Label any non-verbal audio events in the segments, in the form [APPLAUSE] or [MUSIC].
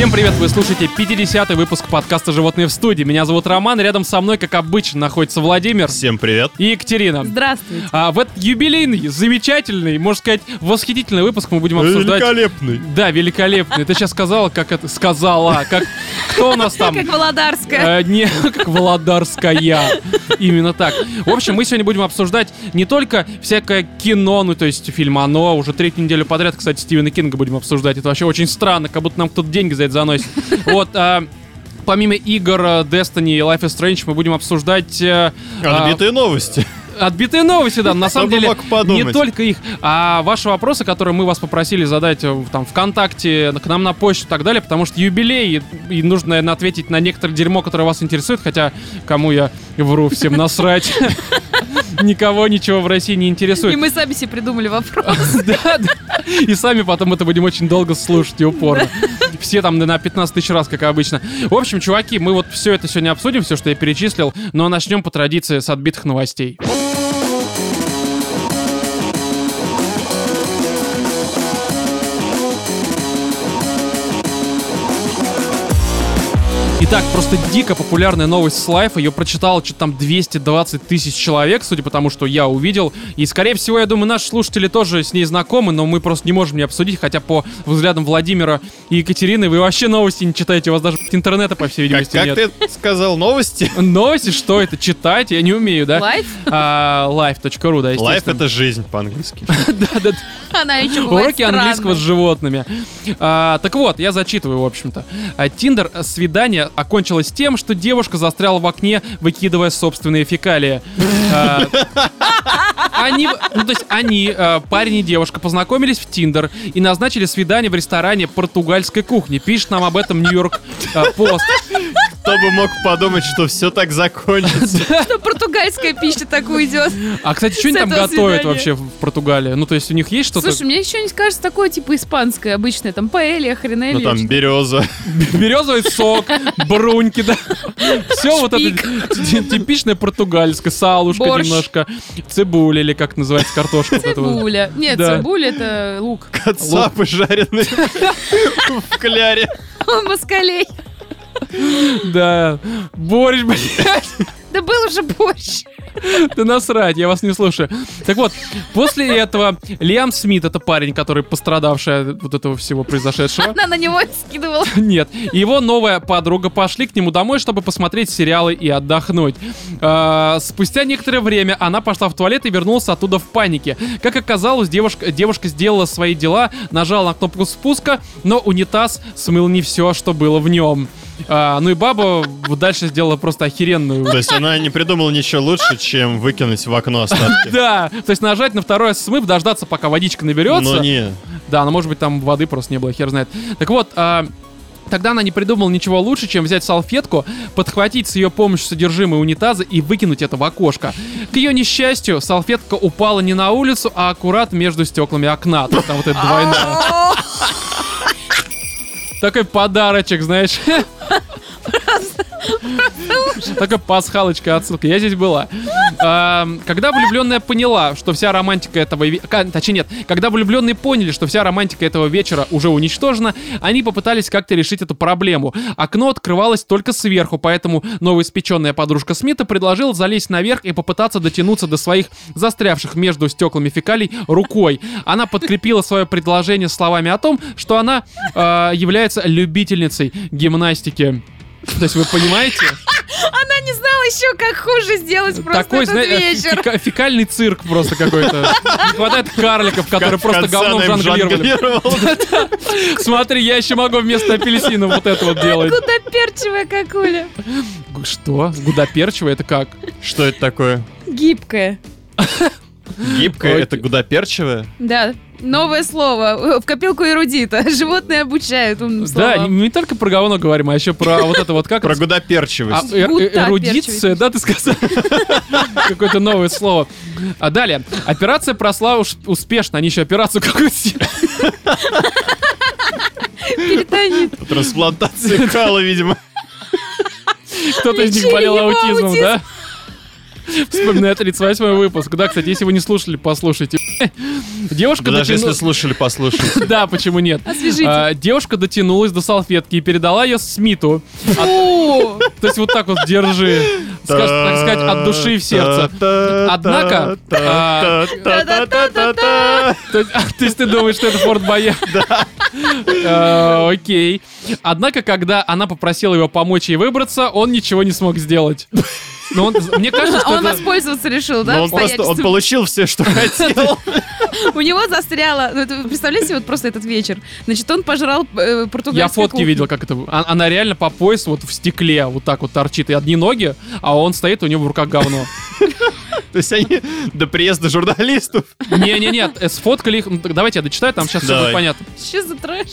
Всем привет, вы слушаете 50-й выпуск подкаста «Животные в студии». Меня зовут Роман, рядом со мной, как обычно, находится Владимир Всем привет. и Екатерина. Здравствуйте. А в этот юбилейный, замечательный, можно сказать, восхитительный выпуск мы будем обсуждать... Великолепный. Да, великолепный. Ты сейчас сказала, как это... Сказала, как... Кто у нас там? Как Володарская. Э, не как Володарская. Именно так. В общем, мы сегодня будем обсуждать не только всякое кино, ну то есть фильм «Оно», уже третью неделю подряд, кстати, Стивена Кинга будем обсуждать. Это вообще очень странно, как будто нам кто-то деньги за это заносит. [LAUGHS] Вот, а, Помимо игр э, Destiny и Life is Strange мы будем обсуждать э, а, Отбитые новости. Отбитые новости, да. На [LAUGHS] самом деле, не только их, а ваши вопросы, которые мы вас попросили задать э, там ВКонтакте, к нам на почту и так далее, потому что юбилей, и, и нужно, наверное, ответить на некоторое дерьмо, которое вас интересует, хотя кому я вру, всем насрать. [LAUGHS] [LAUGHS] Никого ничего в России не И интересует. мы сами себе придумали вопрос. [LAUGHS] Да, да. И сами потом это будем очень долго слушать и упорно. Все там на 15 тысяч раз, как обычно. В общем, чуваки, мы вот все это сегодня обсудим, все, что я перечислил, но начнем по традиции с отбитых новостей. Итак, просто дико популярная новость с лайфа. Ее прочитало что-то там 220 тысяч человек, судя по тому, что я увидел. И, скорее всего, я думаю, наши слушатели тоже с ней знакомы, но мы просто не можем не обсудить, хотя по взглядам Владимира и Екатерины вы вообще новости не читаете, у вас даже интернета, по всей Как, видимости, как нет. ты сказал, новости? [LAUGHS] Новости, что это? Читать? Я не умею, да? Life? А, Life.ru, да, Life естественно. это жизнь по-английски. [LAUGHS] Да, да, [LAUGHS] Она еще Уроки английского с животными. А, так вот, я зачитываю, в общем-то. А, Tinder э, свидание окончилось тем, что девушка застряла в окне, выкидывая собственные фекалии. А, [LAUGHS] Они, ну, то есть они, э, парень и девушка, познакомились в Tinder и назначили свидание в ресторане португальской кухни. Пишет нам об этом Нью-Йорк Пост. Кто бы мог подумать, что все так закончится. [LAUGHS] Что португальская пища так уйдет. А, кстати, что они там готовят вообще в Португалии? Ну, то есть у них есть что-то? Слушай, мне еще не кажется такое, типа, испанское, обычное, там, паэлья, хренелия. Ну там береза. Березовый сок, бруньки, да. Все вот это типичное португальское, салушка немножко, цибуля или как называется картошка. Цибуля. Нет, цибуля это лук. Кацапы жареные [LAUGHS] в кляре. Москалей. Да. Борщ, блядь. Да был уже борщ. Да насрать, я вас не слушаю. Так вот, после этого Лиам Смит, это парень, который пострадавший от вот этого всего произошедшего. Она на него скидывала. Нет. Его новая подруга пошли к нему домой, чтобы посмотреть сериалы и отдохнуть. А, спустя некоторое время она пошла в туалет и вернулась оттуда в панике. Как оказалось, девушка, девушка сделала свои дела, нажала на кнопку спуска, но унитаз смыл не все, что было в нем. А, ну и баба дальше сделала просто охеренную То есть она не придумала ничего лучше, чем выкинуть в окно остатки. [LAUGHS] Да, то есть нажать на второй смыв, дождаться, пока водичка наберется. Но не. Да, но может быть там воды просто не было, хер знает. Так вот, а, Тогда она не придумала ничего лучше, чем взять салфетку, подхватить с ее помощью содержимое унитаза и выкинуть это в окошко. К ее несчастью, салфетка упала не на улицу, а аккурат между стеклами окна. То есть там вот это двойная. [LAUGHS] Такой подарочек, знаешь. [LAUGHS] Такая пасхалочка отсылка. Я здесь была. Когда влюбленная поняла, что вся романтика этого... Точнее, нет. Когда влюбленные поняли, что вся романтика этого вечера уже уничтожена, они попытались как-то решить эту проблему. Окно открывалось только сверху, поэтому новоиспеченная подружка Смита предложила залезть наверх и попытаться дотянуться до своих застрявших между стеклами фекалий рукой. Она подкрепила свое предложение словами о том, что она э, является любительницей гимнастики. То есть вы понимаете? Она не знала еще, как хуже сделать просто Такой, этот знаете, вечер. фека- фекальный цирк просто какой-то. Не хватает карликов, которые В просто говном жонглировали. Смотри, я еще могу вместо апельсина вот это вот делать. Куда перчивая какуля. Что? Гудоперчивое? Это как? Что это такое? Гибкая. Гибкое, Ой, это гудоперчивое? Да, новое слово. В копилку эрудита. [LAUGHS] Животные обучают умным Да, не, словам. не только про говно говорим, а еще про вот это вот как Про это? А, гудоперчивость. э- э- Гудоперчивость. эрудиция, да, ты сказал? [LAUGHS] Какое-то новое слово. А далее. Операция прошла уж успешно. Они еще операцию какую-то. Перитонит. [LAUGHS] Трансплантация кала, видимо. Кто-то из них болел аутизмом, аутизм. да? Вспоминаю 38 выпуск. Да, кстати, если вы не слушали, послушайте. [LAUGHS] Девушка Да даже если слушали, послушайте. [LAUGHS] Да, почему нет? А, Девушка дотянулась до салфетки и передала ее Смиту. То есть вот так вот держи, так сказать, от души в сердце. Однако, а, Та-та-та-та-та. То есть, а, то есть ты думаешь, что это Форт Боярд? [LAUGHS] Да. Окей. Однако, когда она попросила его помочь ей выбраться, он ничего не смог сделать. Но он, мне кажется, А что он это... воспользоваться решил, да? Ну, он просто, он получил все, что [LAUGHS] хотел. У него застряло. Ну, это вы представляете вот просто этот вечер? Значит, он пожрал э, португальскую Я фотки видел, как это... а- Она реально по пояс вот в стекле вот так вот торчит. И одни ноги, а он стоит, у него в руках говно. То есть они [LAUGHS] до приезда журналистов. Не-не-не, э, сфоткали их... ну, Давайте я дочитаю, там сейчас все будет понятно. Что за трэш?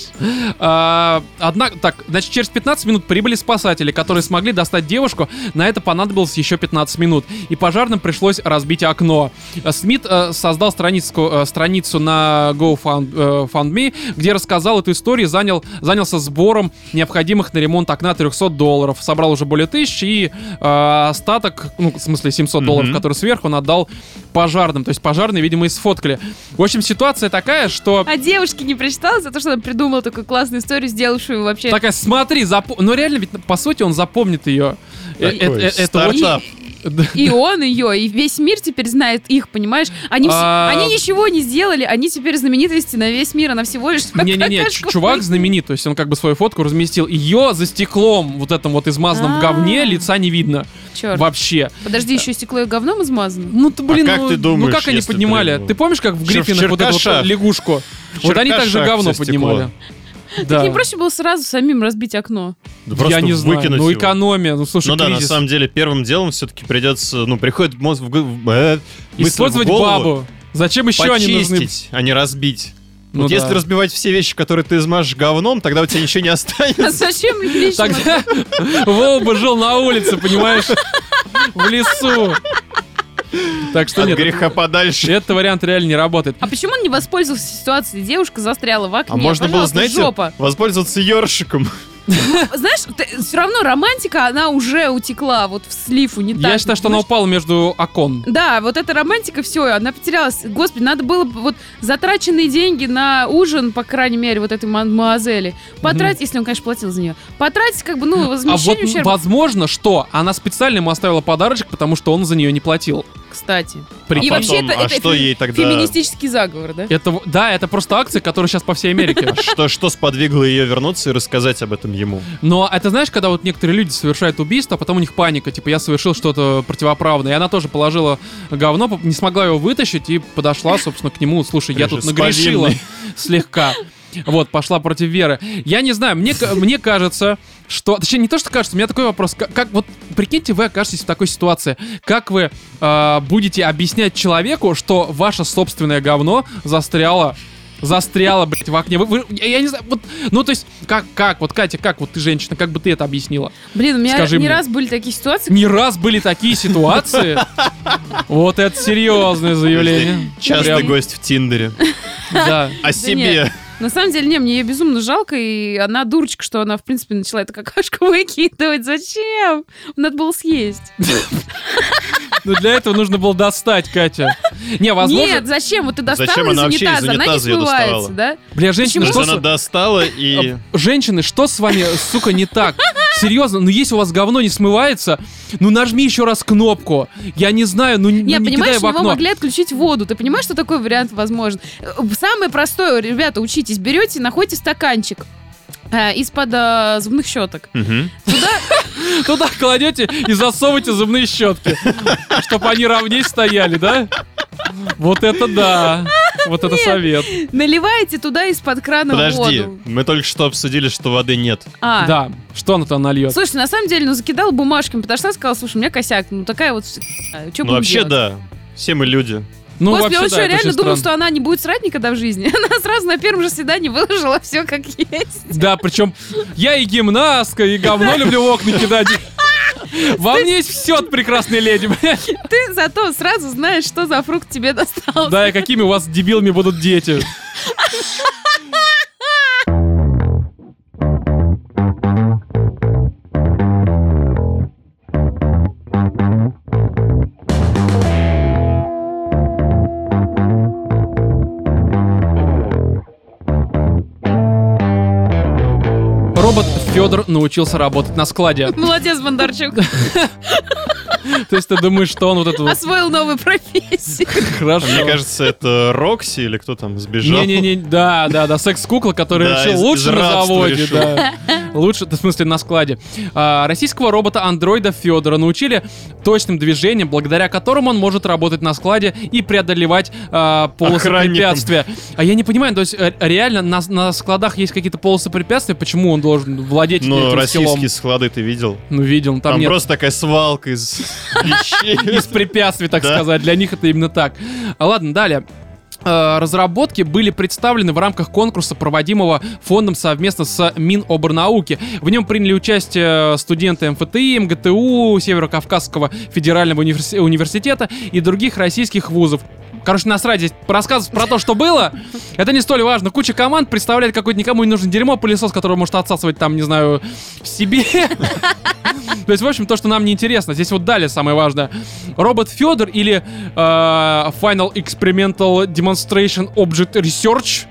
А, Однако, так, значит, через 15 минут прибыли спасатели, которые смогли достать девушку. На это понадобилось еще 15 минут. И пожарным пришлось разбить окно. А Смит э, создал страницу, э, страницу на GoFundMe, где рассказал эту историю, занял, занялся сбором необходимых на ремонт окна 300 долларов. Собрал уже более тысячи и э, остаток, ну, в смысле 700 долларов, Мгм. который сверху, он отдал пожарным. То есть пожарные, видимо, и сфоткали. В общем, ситуация такая, что... А девушке не прочитала за то, что она придумала такую классную историю, сделавшую вообще... Такая, смотри, запо... ну реально, ведь по сути он запомнит ее. Э, Такой э, Это очень... И он ее, и весь мир теперь знает их, понимаешь? Они, А. они ничего не сделали, они теперь знаменитости на весь мир, она всего лишь... Не-не-не, чувак знаменит, то есть он как бы свою фотку разместил. Ее за стеклом, вот этом вот измазанном в А. говне, лица не видно. Чёрт. Вообще. Подожди, еще стекло и говном измазано? Ну ты, блин, как ну, ты думаешь, ну как они поднимали? ты- помнишь, как в Гриффинах вот эту вот лягушку? Вот они также говно всё поднимали. Так Да. не проще было сразу самим разбить окно. Да просто Я не знаю. выкинуть Ну его. экономия, ну слушай, Ну да, на кризис. самом деле, первым делом все-таки придется, ну, приходит мозг в, э, мысль в Использовать голову, бабу. Зачем еще они нужны? а не разбить. Ну вот да. если разбивать все вещи, которые ты измажешь говном, тогда у тебя ничего не А останется. зачем лично? Тогда [LAUGHS] Вова бы жил на улице, понимаешь? В лесу. Так что От нет, греха подальше. этот вариант реально не работает. А почему он не воспользовался ситуацией? Девушка застряла в окне. А можно было, знаете, жопа. воспользоваться ёршиком. Знаешь, все равно романтика, она уже утекла вот в слив унитаз. Я считаю, что она упала между окон. Да, вот эта романтика, все, она потерялась. Господи, надо было бы вот затраченные деньги на ужин, по крайней мере, вот этой мадемуазели, потратить, если он, конечно, платил за нее, потратить как бы, ну, А вот возмещение ущерба. возможно, что она специально ему оставила подарочек, потому что он за нее не платил. Кстати. При- И А вообще потом, это, а это что фе- ей тогда- феминистический заговор, да? Это, да, это просто акция, которая сейчас по всей Америке. Что, что сподвигло ее вернуться и рассказать об этом ему? Но это знаешь, когда вот некоторые люди совершают убийство, а потом у них паника, типа я совершил что-то противоправное. И она тоже положила говно, не смогла его вытащить и подошла, собственно, к нему. Слушай, я тут нагрешила слегка. Вот, пошла против веры. Я не знаю, мне, мне кажется, что... Точнее, не то, что кажется, у меня такой вопрос. Как, как- вот, прикиньте, вы окажетесь в такой ситуации. Как вы э, будете объяснять человеку, что ваше собственное говно застряло застряла, блядь, в окне. Вы, вы- я, я не знаю, вот, ну, то есть, как, как, вот, Катя, как, вот ты женщина, как бы ты это объяснила? Блин, у меня Скажи не мне. раз были такие ситуации. Не раз были такие ситуации. Вот это серьезное заявление. Частый гость в Тиндере. Да. О себе. На самом деле, не, мне ее безумно жалко, и она дурочка, что она, в принципе, начала эту какашку [LAUGHS] выкидывать. Зачем? Надо было съесть. Но для этого нужно было достать, Катя. Не, возможно... Нет, зачем? Вот ты достала Зачем из она вообще из унитаза, она не смывается, да? Бля, есть что она достала и... Женщины, что с вами, сука, не так? Серьезно, ну если у вас говно не смывается, ну нажми еще раз кнопку. Я не знаю, ну, Не, ну, не кидай понимаешь, в у него окно. могли отключить воду. Ты понимаешь, что такой вариант возможен? Э, Самое простое, ребята, учитесь. Берете, находите стаканчик из-под э, зубных щеток. Мгм. Туда [LAUGHS] кладете и засовывайте зубные щетки, чтобы они ровнее стояли, да? Вот это да. Вот это совет. Наливаете туда из-под крана Подожди, воду. мы только что обсудили, что воды нет. А, Да. Что она там нальет? Слушай, на самом деле, ну, закидала бумажками, подошла, сказала, слушай, у меня косяк, ну, такая вот, что Ну вообще да, все мы люди. Ну, Господи, вообще, он да, что, реально думал, странно. что она не будет срать никогда в жизни? [LAUGHS] Она сразу на первом же свидании выложила все как есть. Да, причем я и гимнастка, и говно люблю в окна кидать. [LAUGHS] Во мне есть все от прекрасной леди. [LAUGHS] Ты зато сразу знаешь, что за фрукт тебе достался. Да, и какими у вас дебилами будут дети. Федор научился работать на складе. [LAUGHS] Молодец, Бондарчук. [LAUGHS] То есть ты думаешь, что он вот это Освоил новую профессию. хорошо. Мне кажется, это Рокси или кто там сбежал. Не-не-не, да, да, да, секс-кукла, который решил лучше на заводе, да. Лучше, в смысле, на складе. А, российского робота-андроида Федора научили точным движениям, благодаря которым он может работать на складе и преодолевать а, полосы препятствия. А я не понимаю, то есть э, реально на, складах есть какие-то полосы препятствия, почему он должен владеть Ну, этим скиллом? российские склады ты видел? Ну, видел, там, просто такая свалка из. Из препятствий, так сказать. Для них это именно так. А, ладно, далее. Э, Разработки были представлены в рамках конкурса, проводимого фондом совместно с Миноборнауки. В нем приняли участие студенты МФТИ, МГТУ, Северо-Кавказского федерального универси- университета и других российских вузов. Короче, насрать здесь рассказывать про то, что было, это не столь важно. Куча команд представляет какой-то никому не нужный дерьмо, пылесос, который может отсасывать там, не знаю, в себе. То есть, в общем, то, что нам не интересно. Здесь вот далее самое важное. Робот Федор или э, Final Experimental Demonstration Object Research.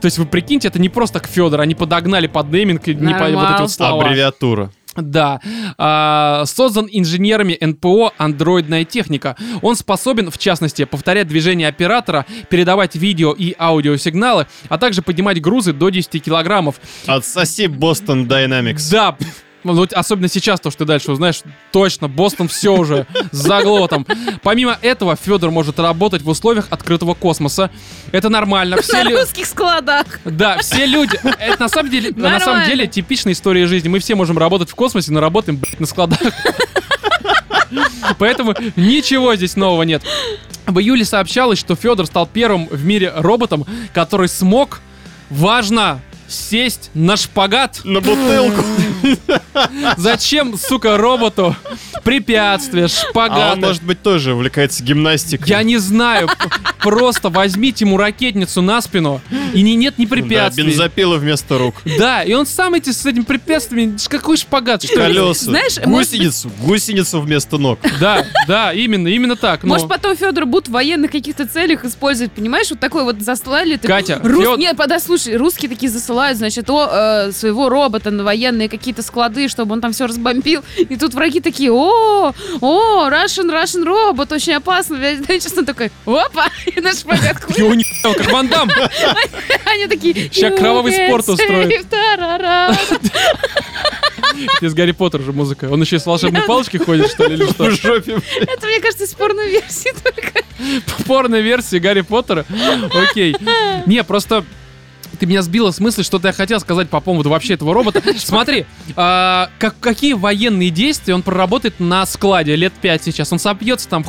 То есть, вы прикиньте, это не просто к Федор, они подогнали под нейминг и не по- вот эти вот слова. Аббревиатура. Да. А, создан инженерами НПО андроидная техника. Он способен, в частности, повторять движения оператора, передавать видео и аудиосигналы, а также поднимать грузы до 10 килограммов. Отсоси Boston Dynamics. Да. Ну, особенно сейчас, то, что ты дальше узнаешь, точно, Бостон все уже [LAUGHS] с заглотом. Помимо этого, Федор может работать в условиях открытого космоса. Это нормально. Все На лю- русских складах. Да, все люди. Это на самом деле, на самом Нормально. деле типичная история жизни. Мы все можем работать в космосе, но работаем, блядь, на складах. [LAUGHS] Поэтому ничего здесь нового нет. В июле сообщалось, что Федор стал первым в мире роботом, который смог, важно, сесть на шпагат. На бутылку. [LAUGHS] Зачем, сука, роботу препятствия, А шпагаты? он, может быть, тоже увлекается гимнастикой. Я не знаю. Просто возьмите ему ракетницу на спину, и не, нет ни Да, препятствий. бензопила вместо рук. Да, и он сам эти с этим препятствиями, ш- какой шпагат, что? Колеса. Знаешь, может быть- гусеницу. Гусеницу вместо ног. Да, да, именно, именно так. но- Может, потом Федор будут в военных каких-то целях использовать, понимаешь? Вот такой вот заслали. ты- Катя, Рус... Фёд- Нет, пода, слушай, русские такие засылают, значит, о, э, своего робота на военные какие-то склады, чтобы он там все разбомбил. И тут враги такие, о, о, Russian, Russian робот, очень опасно. Значит, он такой, опа, [LAUGHS] и наш хуй. [LAUGHS] Его не [LAUGHS] как Ван Дам. Они такие, Ща «You кровавый спорт устроит». save тарара». Из Гарри Поттера же музыка. Он еще и с волшебной палочкой ходит, что ли, или что? В жопе. Это, мне кажется, из порной версии только. Порной версии Гарри Поттера. Окей. Не, просто ты меня сбила с мысли, что-то я хотел сказать по поводу вообще этого робота. [LAUGHS] Смотри, а, как, какие военные действия он проработает на складе лет 5 сейчас? Он сопьется там,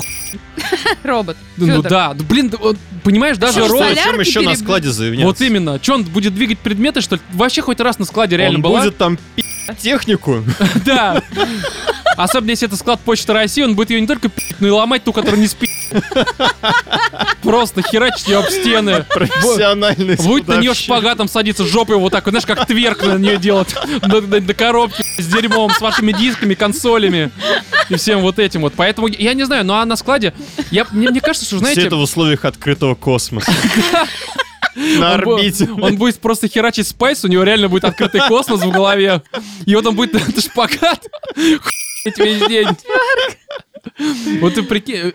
[LAUGHS] Робот. ну Фёдор. да, блин, да вот, понимаешь, даже Что, робот... солярки Зачем еще на переб- складе заявляться? Вот именно. Что он будет двигать предметы, что ли? Вообще хоть раз на складе реально Он была? будет там пи*** технику. [LAUGHS] Да. Особенно если это склад Почты России, он будет ее не только пи***, но и ломать ту, которая не спит. Просто херачить ее об стены. Профессиональный Будет на нее шпагатом садиться жопой вот так, знаешь, как тверк на нее делать. До, коробки с дерьмом, с вашими дисками, консолями и всем вот этим вот. Поэтому, я не знаю, ну а на складе, я, мне, мне кажется, что, Все знаете, это в условиях открытого космоса. [LAUGHS] На он, бу- орбите. он будет просто херачить спайс, у него реально будет открытый космос в голове. И вот он будет это шпагат [LAUGHS] весь день. Вот ты прикинь,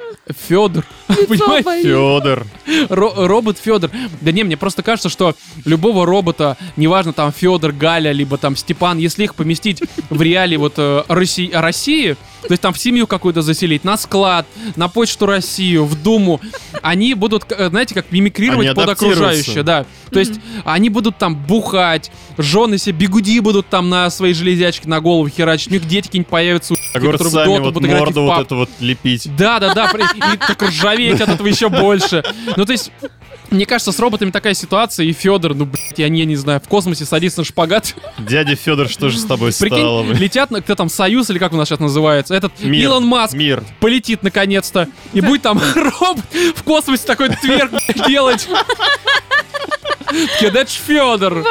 Федор, [LAUGHS] понимаешь? Федор. Ро- робот Федор. Да не, мне просто кажется, что любого робота, неважно там Федор, Галя, либо там Степан, если их поместить в реалии вот э, Росси- России, то есть там в семью какую-то заселить, на склад, на почту Россию, в Думу, они будут, к- знаете, как мимикрировать Они под окружающее, да. То есть они будут там бухать, жены себе бигуди будут там на свои железячки на голову херачить, у них дети какие-нибудь появятся, которые в доту вот будут играть и в морду вот это вот лепить. Да, да, да, и так ржаветь от этого еще больше. Ну, то есть, мне кажется, с роботами такая ситуация, и Федор, ну, блядь, я не, не знаю, в космосе садится на шпагат. Дядя Федор, что же с тобой стало? Прикинь, летят, на, кто там, Союз, или как у нас сейчас называется, этот Мир. Илон Маск Мир. полетит наконец-то, и будет там [LAUGHS] робот в космосе такой тверк делать. Ж Федор.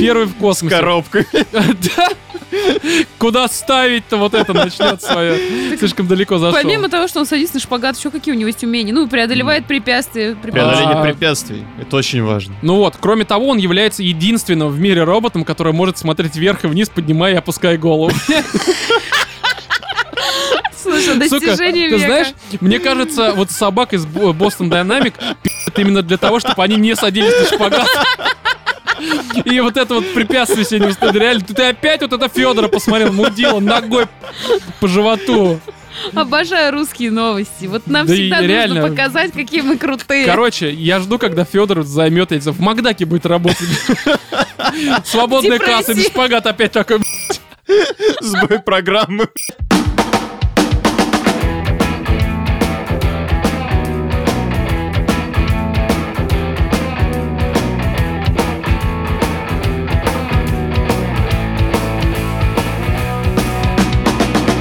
Первый в космосе. Коробкой. [LAUGHS] Да. Куда ставить-то вот это начнет свое? Слишком далеко зашел. Помимо того, что он садится на шпагат, еще какие у него есть умения? Ну, преодолевает препятствия. Преодоление препятствий. Это очень важно. Ну вот, кроме того, он является единственным в мире роботом, который может смотреть вверх и вниз, поднимая и опуская голову. Слушай, Сука, достижение ты века. знаешь, мне кажется, вот собак из Бо- Boston Dynamic пи***т именно для того, чтобы они не садились на шпагат. И вот это вот препятствие себе не устоит. Реально, ты, ты опять вот это Федора посмотрел, мудила, ногой по животу. Обожаю русские новости. Вот нам Да всегда реально. нужно показать, какие мы крутые. Короче, я жду, когда Федор займет, я в Макдаке будет работать. Свободная касса, без шпагат опять такой. Сбой программы.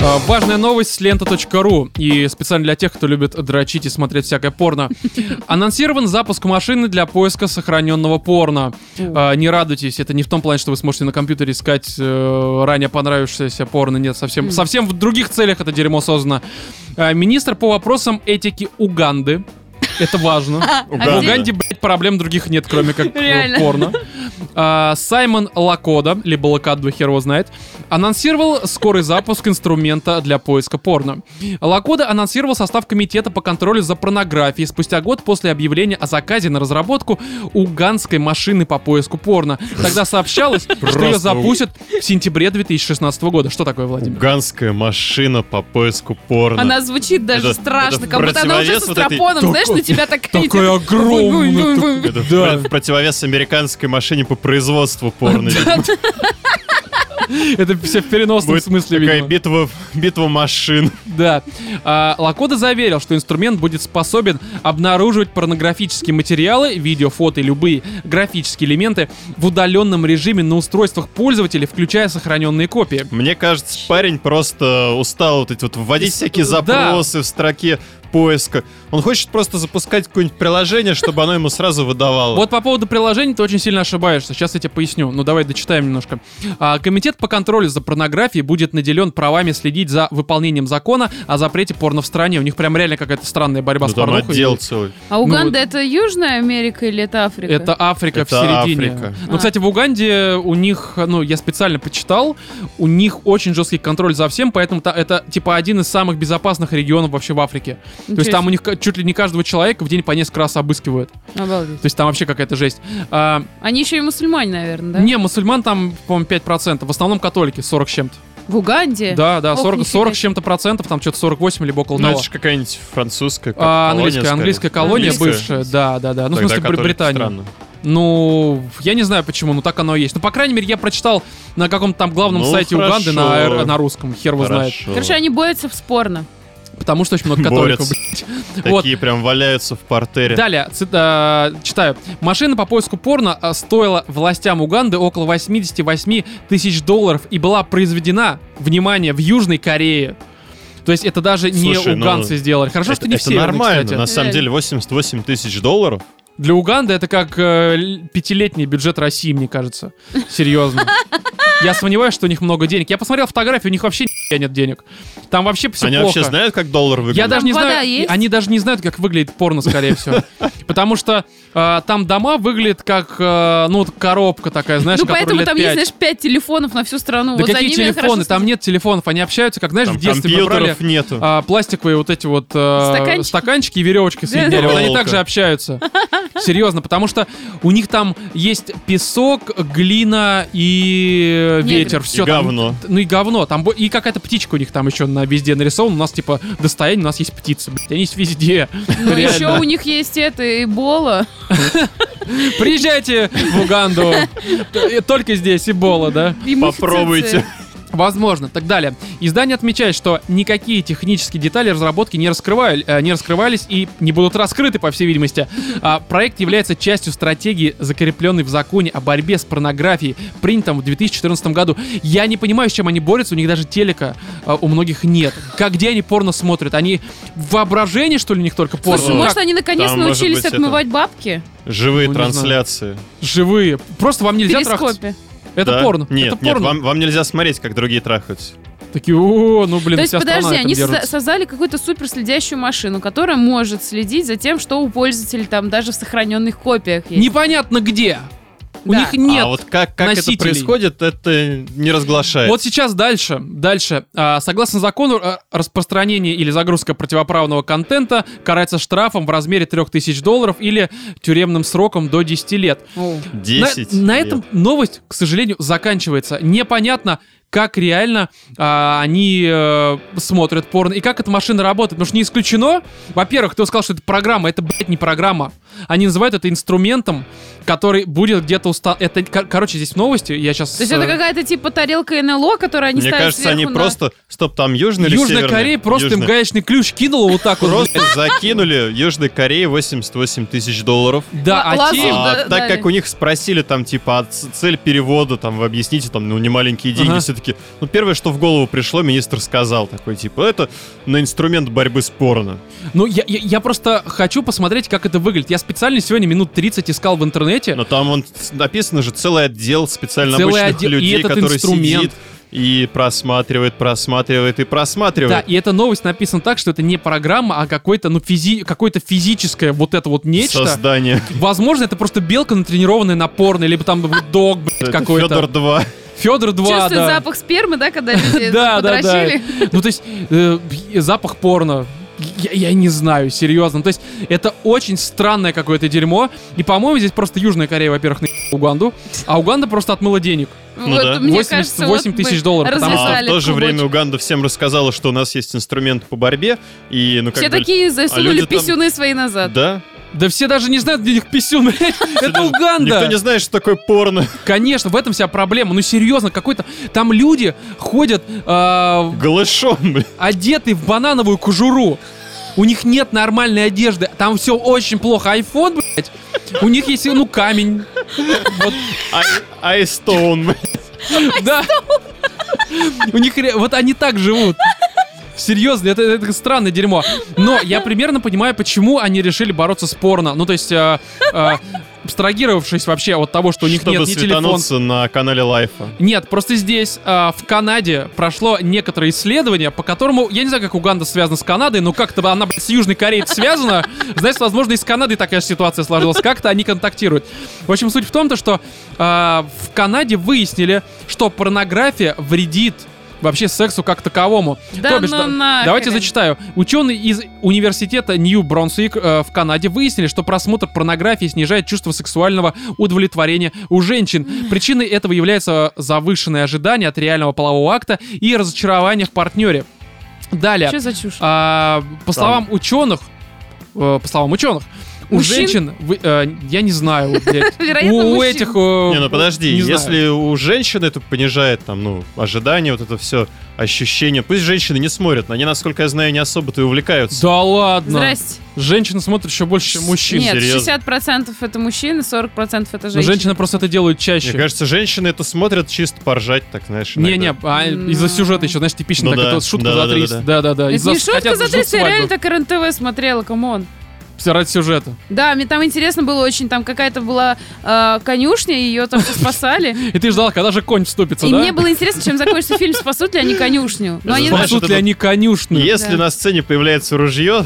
Важная новость с лента.ру и специально для тех, кто любит дрочить и смотреть всякое порно. [LAUGHS] Анонсирован запуск машины для поиска сохраненного порно. А, Не радуйтесь, это не в том плане, что вы сможете на компьютере искать э, ранее понравившееся порно. Нет, совсем, совсем в других целях это дерьмо создано. А, Министр по вопросам этики Уганды. Это важно. В [LAUGHS] А Уганде, блядь, проблем других нет, кроме как э, Реально. порно. А, Саймон Лакода, либо Лакадо, хер его знает, анонсировал скорый запуск инструмента для поиска порно. Лакода анонсировал состав комитета по контролю за порнографией спустя год после объявления о заказе на разработку уганской машины по поиску порно. Тогда сообщалось, что ее запустят в сентябре 2016 года. Что такое, Владимир? Уганская машина по поиску порно. Она звучит даже Это- страшно, это как будто она уже противовес с вот этой- знаешь, на тебя такая идет. Такая огромная. Это в Да. про- в противовес американской машине по производству порно. [LAUGHS] Это все в переносном Будет смысле, такая видимо. битва, битва машин. Да. А, Лакода заверил, что инструмент будет способен обнаруживать порнографические материалы, видео, фото и любые графические элементы в удаленном режиме на устройствах пользователей, включая сохраненные копии. Мне кажется, парень просто устал вот эти вот вводить всякие да. запросы в строке поиска. Он хочет просто запускать какое-нибудь приложение, чтобы оно ему сразу выдавало. Вот по поводу приложений ты очень сильно ошибаешься. Сейчас я тебе поясню. Ну давай дочитаем немножко. А, комитет по контролю за порнографией будет наделен правами следить за выполнением закона о запрете порно в стране. У них прям реально какая-то странная борьба Ну, с там порнухой. отдел целый. А Уганда это Южная Америка или это Африка? Это Африка в Это середине. Африка. Ну, А. кстати, в Уганде у них, ну, я специально почитал, у них очень жесткий контроль за всем, поэтому это, типа, один из самых безопасных регионов вообще в Африке. То есть там у них чуть ли не каждого человека в день по несколько раз обыскивают. Обалдеть. То есть там вообще какая-то жесть. А, Они еще и мусульмане, наверное, да? Не, мусульман там, по-моему, 5%. В основном католики, 40 с чем-то. В Уганде? Да, да, Ох, 40, нифига 40 с чем-то процентов, там что-то 48 либо около Ну, того. это же какая-нибудь французская как А, колония, английская, скорее. английская колония Английская? бывшая, да, да, да. Ну, в Тогда смысле, Бр- католики Британия. странно. Ну, я не знаю почему, но так оно и есть. Ну, по крайней мере, я прочитал на каком-то там главном Ну, сайте Уганды на, хорошо. на русском, хер его знает. Хорошо. Короче, они борются в спорно. Потому что очень много католиков, блядь. [LAUGHS] Вот. Такие прям валяются в портере. Далее, цит- а, читаю. Машина по поиску порно а, стоила властям Уганды около 88 тысяч долларов и была произведена, внимание, в Южной Корее. То есть это даже не ну, уганцы сделали. Хорошо, это, что не это все. нормально, на самом Реально. деле 88 тысяч долларов. Для Уганды это как э, пятилетний бюджет России, мне кажется. Серьезно. Я сомневаюсь, что у них много денег. Я посмотрел фотографии, у них вообще нет денег. Там вообще все Они плохо. вообще знают, как доллар выглядит? Я даже не знаю, есть? они даже не знают, как выглядит порно, скорее всего. Потому что э, там дома выглядят как, э, ну, коробка такая, знаешь, ну, поэтому там пять. есть, знаешь, пять телефонов на всю страну. Да вот какие телефоны? Там нет телефонов, они общаются, как, знаешь, Там в детстве мы брали нету. а, пластиковые вот эти вот э, Стаканчики? стаканчики и веревочки соединяли. Вот они также общаются. Серьезно, потому что у них там есть песок, глина и Негры. ветер. И Все говно. ну и говно. Там и какая-то птичка у них там еще на везде нарисована. У нас типа достояние, у нас есть птицы. Блядь, они есть везде. Ну, еще у них есть это, Эбола. Приезжайте в Уганду. Только здесь Эбола, да? Попробуйте. Возможно. Так далее. Издание отмечает, что никакие технические детали разработки не, раскрывали, э, не раскрывались и не будут раскрыты, по всей видимости. А, проект является частью стратегии, закрепленной в законе о борьбе с порнографией, принятом в 2014 году. Я не понимаю, с чем они борются, у них даже телека а, у многих нет. Как где они порно смотрят? Они в воображении, что ли, у них только порно? Слушай, может, они наконец Там, может научились быть, это- отмывать бабки? Живые Ну, трансляции. Живые. Просто вам нельзя трахаться. Это Да? порно. Нет, это нет, порно. вам, вам нельзя смотреть, как другие трахаются. Такие, о, ну блин, То есть, подожди, они создали какую-то супер следящую машину, которая может следить за тем, что у пользователя там даже в сохраненных копиях есть. Непонятно где. У Да. них нет. а вот как, как это носителей. происходит, это не разглашается. Вот сейчас дальше, дальше. А, согласно закону, а, распространение или загрузка противоправного контента карается штрафом в размере 3000 долларов или тюремным сроком до 10 лет. О. На, 10 на лет. этом новость, к сожалению, заканчивается. Непонятно, как реально а, они э, смотрят порно и как эта машина работает. Потому что не исключено, во-первых, кто сказал, что это программа, это, блядь, не программа. Они называют это инструментом, который будет где-то уста... Это, кор- короче, здесь в новости, я сейчас... То есть это какая-то типа тарелка НЛО, которую они Мне ставят кажется, они на- просто... Стоп, там Южный или Южная Северный? Корея просто им Южная. гаечный ключ кинула вот так вот. Просто закинули Южной Корее 88 тысяч долларов. Да, а те- так как у них спросили там, типа, а цель перевода, там, вы объясните, там, ну, не маленькие деньги, Все-таки. Ну, первое, что в голову пришло, министр сказал, такой, типа, это на инструмент борьбы с порно. Ну, я, я, я просто хочу посмотреть, как это выглядит. Я специально сегодня минут 30 искал в интернете. Но там он написано же целый отдел специально Целый обученных отдел, и людей, этот который инструмент. сидит и просматривает, просматривает и Да, просматривает. и эта новость написана так, что это не программа, а какой-то, ну, физи... какое-то физическое вот это вот нечто. Создание. Возможно, это просто белка, натренированная на порно, либо там [LAUGHS] вот дог, блядь, какой-то. Федор 2. Федор 2, Чувствует да. запах спермы, да, когда люди [LAUGHS] Да, да, да. Ну, то есть, э, запах порно. Я, я не знаю, серьезно. То есть, это очень странное какое-то дерьмо. И, по-моему, здесь просто Южная Корея, во-первых, на Уганду, а Уганда просто отмыла денег. Ну Вот, да. мне 88 кажется, вот тысяч долларов, потому что- А в то же время. Уганда всем рассказала, что у нас есть инструмент по борьбе. И, ну, как Все бы... такие засунули люди там- писюны свои назад. Да? Да все даже не знают, где их писюн, [LAUGHS] блядь. Это Никто Уганда. не знает, что такое порно. Конечно, в этом вся проблема. Ну, серьезно, какой-то... Там люди ходят э, Голышом, блин. одеты в банановую кожуру. У них нет нормальной одежды. Там все очень плохо. Айфон, блядь. У них есть, ну, камень. Вот, Айстоун, блин. да. У них... Вот они так живут. Серьезно, это, это странное дерьмо. Но я примерно понимаю, почему они решили бороться с порно. Ну, то есть, э, э, абстрагировавшись вообще от того, что у них Чтобы нет ни телефона. на канале Лайфа. Нет, просто здесь, э, в Канаде, прошло некоторое исследование, по которому, я не знаю, как Уганда связана с Канадой, но как-то она, блядь, с Южной Кореей связана. Значит, возможно, и с Канадой такая же ситуация сложилась. Как-то они контактируют. В общем, суть в том, то, что э, в Канаде выяснили, что порнография вредит вообще сексу как таковому. Да То бишь, ну да-. Давайте зачитаю. Ученые из университета Нью-Бронсвик э, в Канаде выяснили, что просмотр порнографии снижает чувство сексуального удовлетворения у женщин. Причиной этого является завышенное ожидание от реального полового акта и разочарование в партнере. Далее. Что за чушь? А, по словам ученых, э, по словам ученых, у женщин, вы- э, я не знаю, блядь, [LAUGHS] у этих... э, Не, ну подожди, не знаю. если у женщины это понижает там, ну, ожидания, вот это все, ощущения, пусть женщины не смотрят, но они, насколько я знаю, не особо-то и увлекаются. Да ладно. Здрасте. Женщины смотрят еще больше, чем мужчин. Нет, серьезно. 60% это мужчины, 40% это Но женщины. женщины просто это делают чаще. Мне кажется, женщины это смотрят чисто поржать, так, знаешь, Не-не, а из-за сюжета еще, знаешь, типично, Ну так да, это шутка да, за да, 300. да, Да-да-да. Это Из-за- не шутка за ждут 300, я реально так РНТВ смотрела, come on. Всё ради сюжета. Да, мне там интересно было очень, там какая-то была э, конюшня, ее там все спасали. [LAUGHS] И ты ждал, когда же конь вступится, И да? мне было интересно, чем закончится фильм, спасут ли они конюшню. Но они Знаешь, Спасут ли они конюшню? Если Да. на сцене появляется ружье,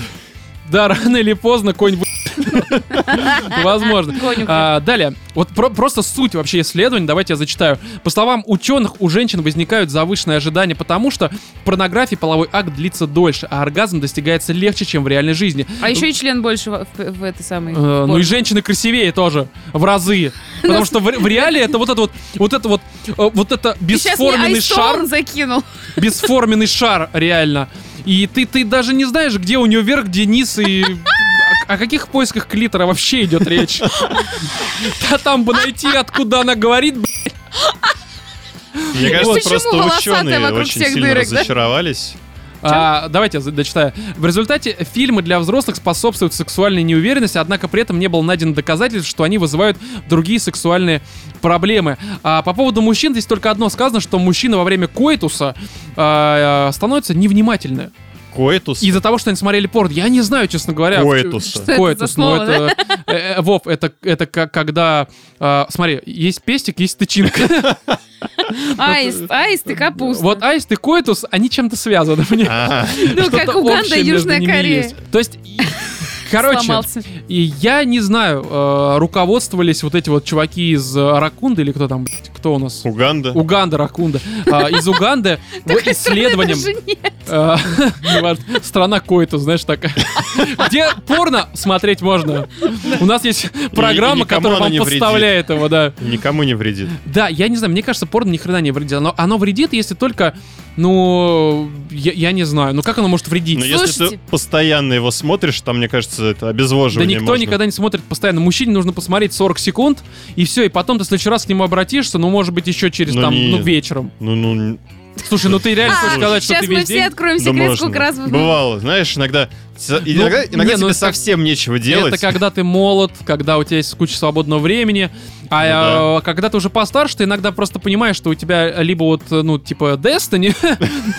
Да, рано или поздно конь вы- [LAUGHS] Возможно. А, далее, вот про- просто суть вообще исследований, давайте я зачитаю. По словам ученых, у женщин возникают завышенные ожидания, потому что в порнографии половой акт длится дольше, а оргазм достигается легче, чем в реальной жизни. А еще и член больше в, в- в этой самой. Э, ну и женщины красивее тоже в разы, [LAUGHS] потому что в, в реале это вот это вот вот это вот э, вот это бесформенный шар, закинул. [LAUGHS] бесформенный шар реально. И ты ты даже не знаешь, где у нее верх, где низ и о, о каких поисках клитора вообще идет речь? Да там бы найти, откуда она говорит, б***ь. мне кажется, Почему просто ученые очень сильно разочаровались. А, давайте я дочитаю. В результате фильмы для взрослых способствуют сексуальной неуверенности, однако при этом не было найдено доказательств, что они вызывают другие сексуальные проблемы. А по поводу мужчин здесь только одно сказано, что мужчины во время коитуса а, становятся невнимательны. Коэтус. Из-за того, что они смотрели порно. Я не знаю, честно говоря. за Коэтус, ну это, Э, э, Вов, это, это как, когда... а, смотри, есть пестик, есть тычинка. Аист, аист и капуста. Вот аист и коэтус, они чем-то связаны [LAUGHS] мне. Ну, как Уганда и Южная Корея. То есть, и- [LAUGHS] короче, Сломался. и я не знаю, э, руководствовались вот эти вот чуваки из Ракунды или кто там, кто у нас? Уганда. Уганда, Ракунда. А, Из Уганды [LAUGHS] исследованием... [LAUGHS] неважно, Страна койту, знаешь, такая. Где порно смотреть можно. У нас есть программа, которая вам не вредит. подставляет его, да. Никому не вредит. Да, я не знаю, мне кажется, порно ни хрена не вредит. Оно, оно вредит, если только, ну, я, я не знаю, ну как оно может вредить? Но если ты постоянно его смотришь, там, мне кажется, это Да обезвоживание никто можно. никогда не смотрит постоянно. Мужчине нужно посмотреть 40 секунд, и все, и потом ты в следующий раз к нему обратишься, ну, может быть, еще через Ну, там, не. ну, вечером. Ну, ну, Слушай, ну ты [LAUGHS] реально хочешь А, сказать, что Сейчас ты мы весь все день... откроем да секрет, можно. сколько раз. Бывало, знаешь, иногда, с- иногда, иногда не, тебе ну, как- совсем нечего делать. Это когда ты молод, когда у тебя есть куча свободного времени, а Ну э, когда ты уже постарше, ты иногда просто понимаешь, что у тебя либо вот, э, ну, типа, Destiny,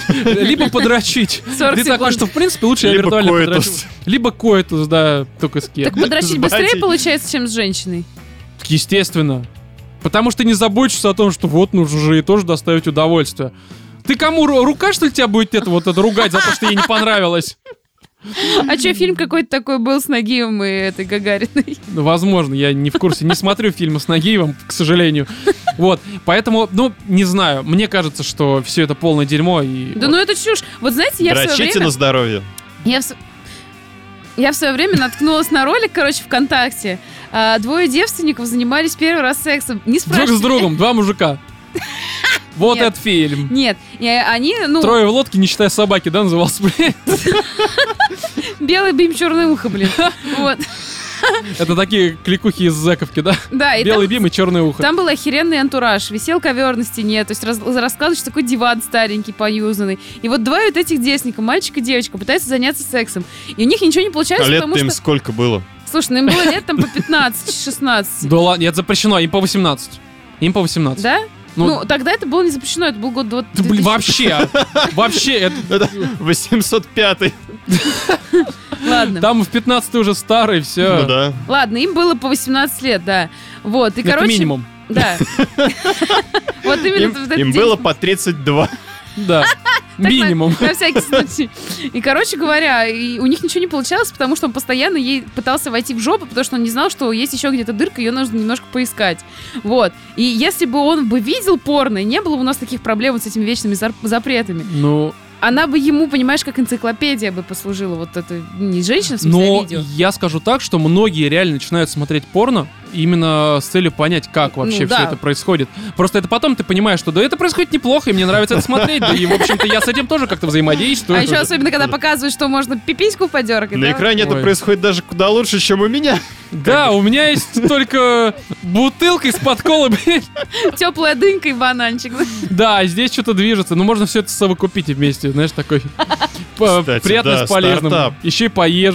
[LAUGHS] либо подрочить. [LAUGHS] 40 Ты такой, что, в принципе, лучше я Либо виртуально подрочу. Либо коэтус, да, только с кем. Так подрочить быстрее получается, чем с женщиной. Естественно. Потому что ты не заботишься о том, что вот нужно же ей тоже доставить удовольствие. Ты кому ру- рука, что ли, тебя будет это вот это ругать за то, что ей не понравилось? А что, фильм какой-то такой был с Нагиевым и этой Гагариной? Ну, возможно, я не в курсе, не смотрю фильмы с Нагиевым, к сожалению. Вот, поэтому, ну, не знаю, мне кажется, что все это полное дерьмо и... Да ну это чушь. Вот знаете, я в свое Дрочите время... на здоровье. Я в, я в свое время наткнулась на ролик, короче, ВКонтакте. А, двое девственников занимались первый раз сексом. Не Друг спрашивайте. с другом, два мужика. [LAUGHS] Вот этот фильм. Нет, и они, ну, Трое в лодке, не считая собаки, да, назывался? блин? [LAUGHS] белый бим, черное ухо, блин. [LAUGHS] Вот. [LAUGHS] Это такие кликухи из Зековки, да? Да, и Белый там, бим и черное ухо. там был охеренный антураж. Висел ковер на стене, то есть раз, рассказываешь, что такой диван старенький, поюзанный. И вот два вот этих девственника, мальчик и девочка, пытаются заняться сексом. И у них ничего не А получается, лет потому им что... сколько было? Слушай, ну им было лет там по 15-16. Да ладно, это запрещено, им по 18. Им по 18. Да? Ну, Ну, тогда это было не запрещено, это был год до... да, блин, вообще, [LAUGHS] вообще, это- Это 805 Ладно. там в 15 уже старый, все. Ну да. Ладно, им было по 18 лет, да. Вот, и, Это короче... минимум. Да. [LAUGHS] Вот именно Им, было по 32. Да. [LAUGHS] Минимум. На, на всякий случай. И, короче говоря, и у них ничего не получалось, потому что он постоянно ей пытался войти в жопу, потому что он не знал, что есть еще где-то дырка, ее нужно немножко поискать. Вот. И если бы он бы видел порно, не было бы у нас таких проблем вот с этими вечными запретами, Ну, она бы ему, понимаешь, как энциклопедия бы послужила. Вот это не женщина, в смысле, а но видео. я скажу так, что многие реально начинают смотреть порно именно с целью понять, как вообще Ну, все да. это происходит. Просто это потом ты понимаешь, что да, это происходит неплохо, и мне нравится это смотреть, да, и, в общем-то, я с этим тоже как-то взаимодействую. А еще особенно, когда показывают, что можно пипиську подергать. На да? экране это происходит даже куда лучше, чем у меня. Да, у меня есть только бутылка из-под колы. Теплая дынька и бананчик. Да, а здесь что-то движется. Ну, можно все это совокупить вместе, знаешь, такой [LAUGHS] приятно да, с полезным. стартап. Еще и поешь,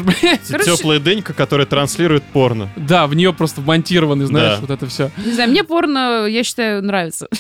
Теплая дынька, которая транслирует порно. Да, в нее просто вмонтированы, знаешь, Да. вот это все. Не знаю, мне порно, я считаю, нравится. [LAUGHS]